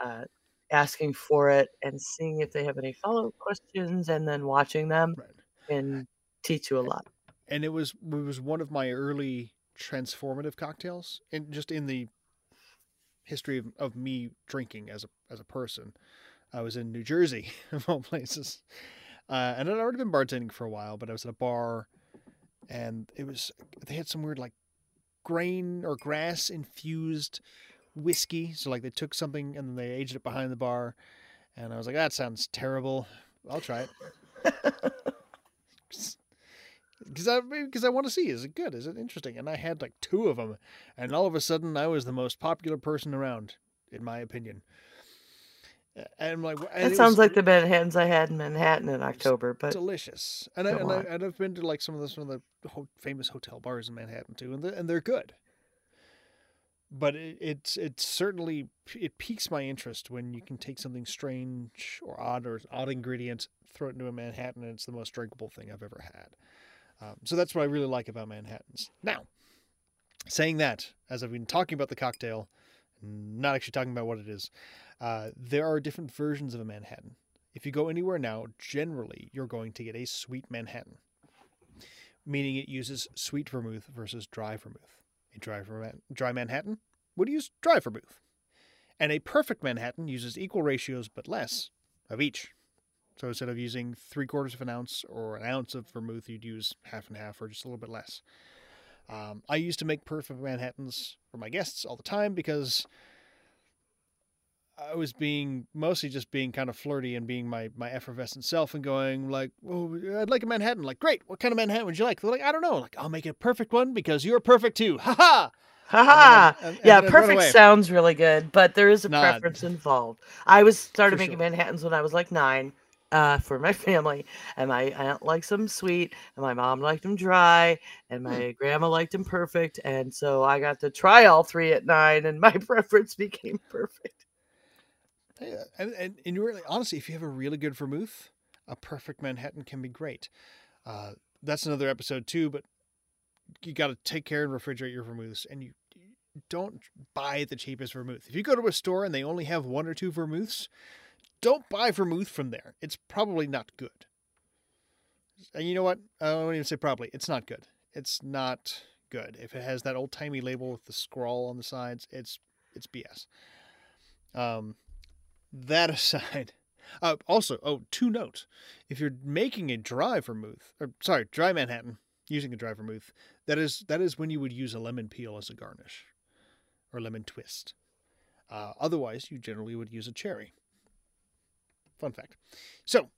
Uh, asking for it and seeing if they have any follow up questions and then watching them right. can teach you a lot. and it was it was one of my early transformative cocktails and just in the history of, of me drinking as a as a person i was in new jersey of all places uh, and i'd already been bartending for a while but i was at a bar and it was they had some weird like grain or grass infused whiskey so like they took something and then they aged it behind the bar and i was like that sounds terrible i'll try it because I because I want to see is it good? Is it interesting? And I had like two of them, and all of a sudden I was the most popular person around, in my opinion. And I'm like, and That it sounds was like the Manhattans I had in Manhattan in October, but delicious. And I, and I and I've been to like some of the some of the famous hotel bars in Manhattan too, and they're, and they're good. But it, it's it's certainly it piques my interest when you can take something strange or odd or odd ingredient, throw it into a Manhattan, and it's the most drinkable thing I've ever had. Um, so that's what I really like about Manhattans. Now, saying that, as I've been talking about the cocktail, not actually talking about what it is, uh, there are different versions of a Manhattan. If you go anywhere now, generally you're going to get a sweet Manhattan, meaning it uses sweet vermouth versus dry vermouth. A dry, dry Manhattan would use dry vermouth, and a perfect Manhattan uses equal ratios but less of each. So instead of using three quarters of an ounce or an ounce of vermouth, you'd use half and half or just a little bit less. Um, I used to make perfect Manhattans for my guests all the time because I was being mostly just being kind of flirty and being my, my effervescent self and going like, "Oh, I'd like a Manhattan." Like, great. What kind of Manhattan would you like? They're like, I don't know. Like, I'll make a perfect one because you're perfect too. Ha ha. haha. And then- and- and Yeah, perfect sounds really good, but there is a Nah. preference involved. I was started making sure. Manhattans when I was like nine uh, for my family, and my aunt likes them sweet, and my mom liked them dry, and Hmm. my grandma liked them perfect, and so I got to try all three at nine, and my preference became perfect. And, and and really, honestly, if you have a really good vermouth, a perfect Manhattan can be great. Uh, that's another episode too, but you got to take care and refrigerate your vermouths, and you don't buy the cheapest vermouth. If you go to a store and they only have one or two vermouths, don't buy vermouth from there. It's probably not good. And you know what? I won't even say probably. It's not good. It's not good. If it has that old timey label with the scroll on the sides, it's it's BS. Um, that aside, uh, also, oh, two notes. If you're making a dry vermouth, or sorry, dry Manhattan, using a dry vermouth, that is that is when you would use a lemon peel as a garnish, or lemon twist. Uh, otherwise, you generally would use a cherry. Fun fact. So,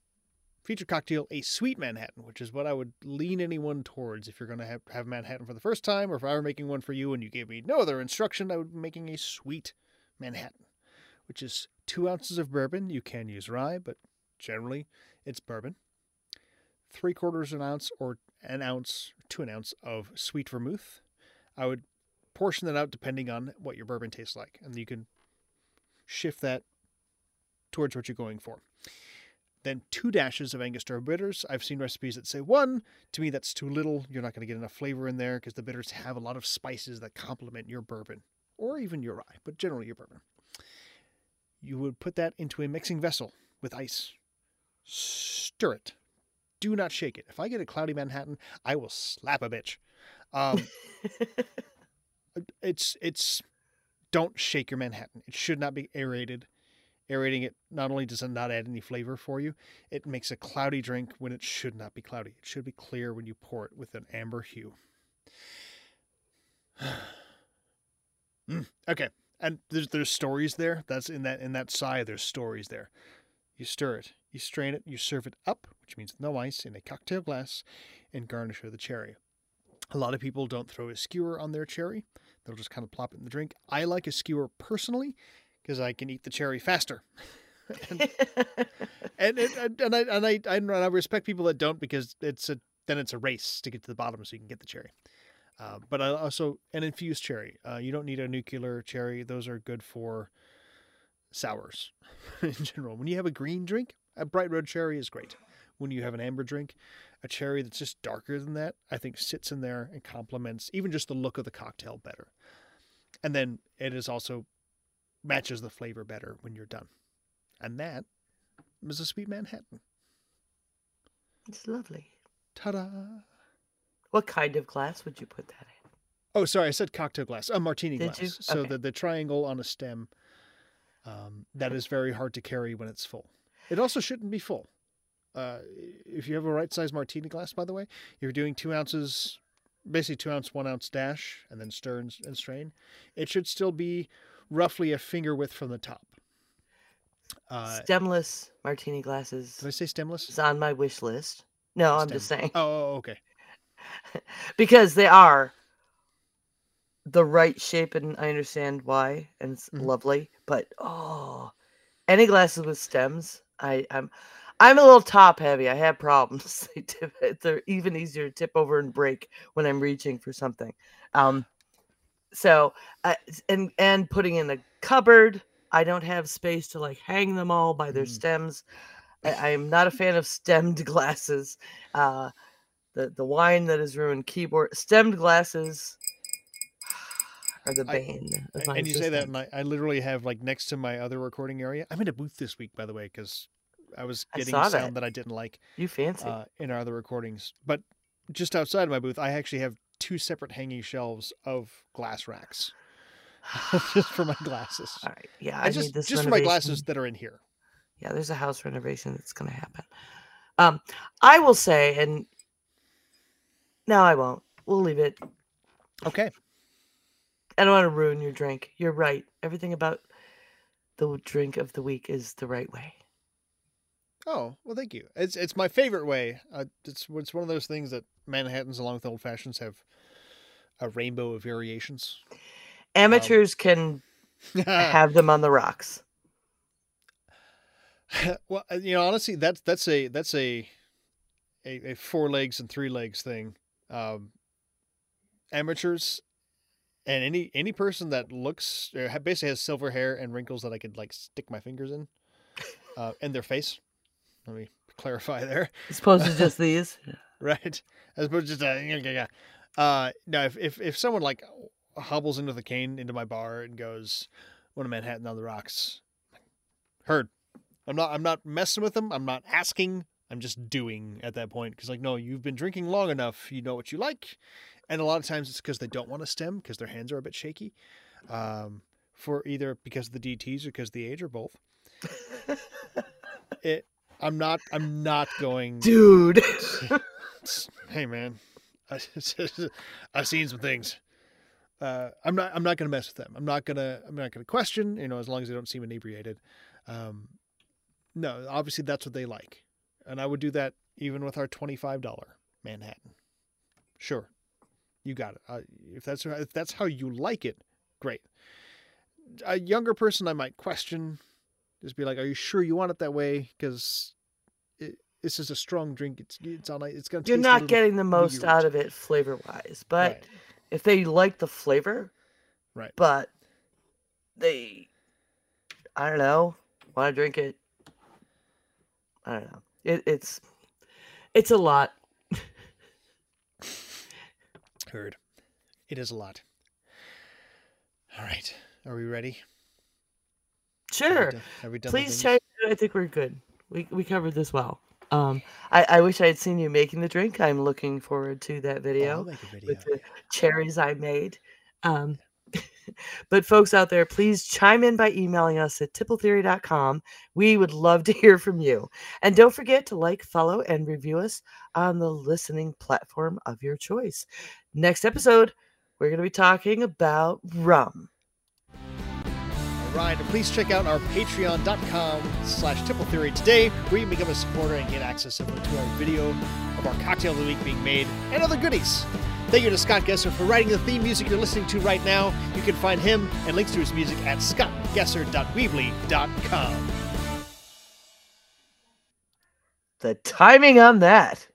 feature cocktail, a sweet Manhattan, which is what I would lean anyone towards if you're going to have, have Manhattan for the first time, or if I were making one for you and you gave me no other instruction, I would be making a sweet Manhattan, which is two ounces of bourbon. You can use rye, but generally it's bourbon. Three quarters an ounce or an ounce to an ounce of sweet vermouth. I would portion that out depending on what your bourbon tastes like, and you can shift that towards what you're going for. Then two dashes of Angostura bitters. I've seen recipes that say one. To me, that's too little. You're not going to get enough flavor in there because the bitters have a lot of spices that complement your bourbon or even your rye, but generally your bourbon. You would put that into a mixing vessel with ice. stir it. Do not shake it. If I get a cloudy Manhattan, I will slap a bitch. Um, it's it's don't shake your Manhattan. It should not be aerated. Aerating it not only does it not add any flavor for you, it makes a cloudy drink when it should not be cloudy. It should be clear when you pour it with an amber hue. Mm, okay, and there's there's stories there. That's in that in that sigh. There's stories there. You stir it, you strain it, you serve it up, which means no ice, in a cocktail glass, and garnish with a cherry. A lot of people don't throw a skewer on their cherry. They'll just kind of plop it in the drink. I like a skewer personally because I can eat the cherry faster. and, and, and, and, I, and I, and I respect people that don't because it's a then it's a race to get to the bottom so you can get the cherry. Uh, but I also an infused cherry. Uh, you don't need a nuclear cherry; those are good for sours in general. When you have a green drink, a bright red cherry is great. When you have an amber drink, a cherry that's just darker than that, I think sits in there and complements even just the look of the cocktail better. And then it is also matches the flavor better when you're done. And that is a sweet Manhattan. It's lovely. Ta-da! What kind of glass would you put that in? Oh, sorry, I said cocktail glass. A martini Did glass. you? So Okay. the the triangle on a stem. Um, that is very hard to carry when it's full. It also shouldn't be full. Uh, if you have a right size martini glass, by the way, you're doing two ounces, basically two ounce, one ounce dash, and then stir and, and strain. It should still be roughly a finger width from the top. Uh, Stemless martini glasses did I say stemless? It's on my wish list. No, I'm just saying Oh, oh, okay. because they are the right shape, and I understand why, and it's Mhm. lovely. But oh, any glasses with stems, I I'm I'm a little top heavy. I have problems. They tip, they're even easier to tip over and break when I'm reaching for something. Um, so uh, and and putting in a cupboard, I don't have space to like hang them all by their Mm. stems. I, I am not a fan of stemmed glasses. Uh, the the wine that has ruined keyboard stemmed glasses are the I- bane of my and you say that, and I, I literally have like next to my other recording area. I'm in a booth this week, by the way, because I was getting saw sound that. that I didn't like you fancy uh, in our other recordings. But just outside of my booth, I actually have two separate hanging shelves of glass racks just for my glasses. all right yeah I i just need this just for my glasses that are in here. yeah there's a house renovation that's going to happen um i will say and no i won't we'll leave it Okay. i don't want to ruin your drink you're right everything about the drink of the week is the right way Oh well, thank you. It's it's my favorite way. Uh, it's it's one of those things that Manhattan's along with old fashions have a rainbow of variations. amateurs can have them on the rocks well, uh, you know, honestly, that's that's a that's a a, a four legs and three legs thing. Um, amateurs and any any person that looks or basically has silver hair and wrinkles that I could like stick my fingers in, uh, in their face. Let me clarify there, as opposed to just these right? As opposed to just uh, yeah, yeah, yeah. Uh, no, if, if if someone like hobbles into the cane into my bar and goes, "Want a Manhattan on the rocks?" Heard. I'm not. I'm not messing with them. I'm not asking. I'm just doing at that point because, like, no, you've been drinking long enough. You know what you like, and a lot of times it's because they don't want to stem because their hands are a bit shaky, um, for either because of the DTS or because of the age or both. It. I'm not. I'm not going. dude hey man, I, I've seen some things. Uh, I'm not. I'm not going to mess with them. I'm not gonna. I'm not going to question. You know, as long as they don't seem inebriated. Um, no, obviously that's what they like, and I would do that even with our twenty-five dollar Manhattan. Sure, you got it. Uh, if that's if that's how you like it, great. A younger person, I might question. Just be like, "Are you sure you want it that way?" Because it, this is a strong drink. It's it's on. a- It's going to. you're not getting the most out of it flavor wise but Right. if they like the flavor Right. but they i don't know want to drink it i don't know it, it's it's a lot Heard. It is a lot. All right. Are we ready? Have we sure done- Have we done please check i think we're good we we covered this well. Um, I, I wish I had seen you making the drink. I'm looking forward to that Oh, video I'll make a video. with the cherries I made. Um, but folks out there, please chime in by emailing us at tippletheory.com. We would love to hear from you. And don't forget to like, follow, and review us on the listening platform of your choice. Next episode, we're going to be talking about rum. And please check out our patreon.com slash tipple theory today, where you can become a supporter and get access to our video of our cocktail of the week being made and other goodies. Thank you to Scott Gesser for writing the theme music you're listening to right now. You can find him and links to his music at scottgesser.weebly.com. The timing on that.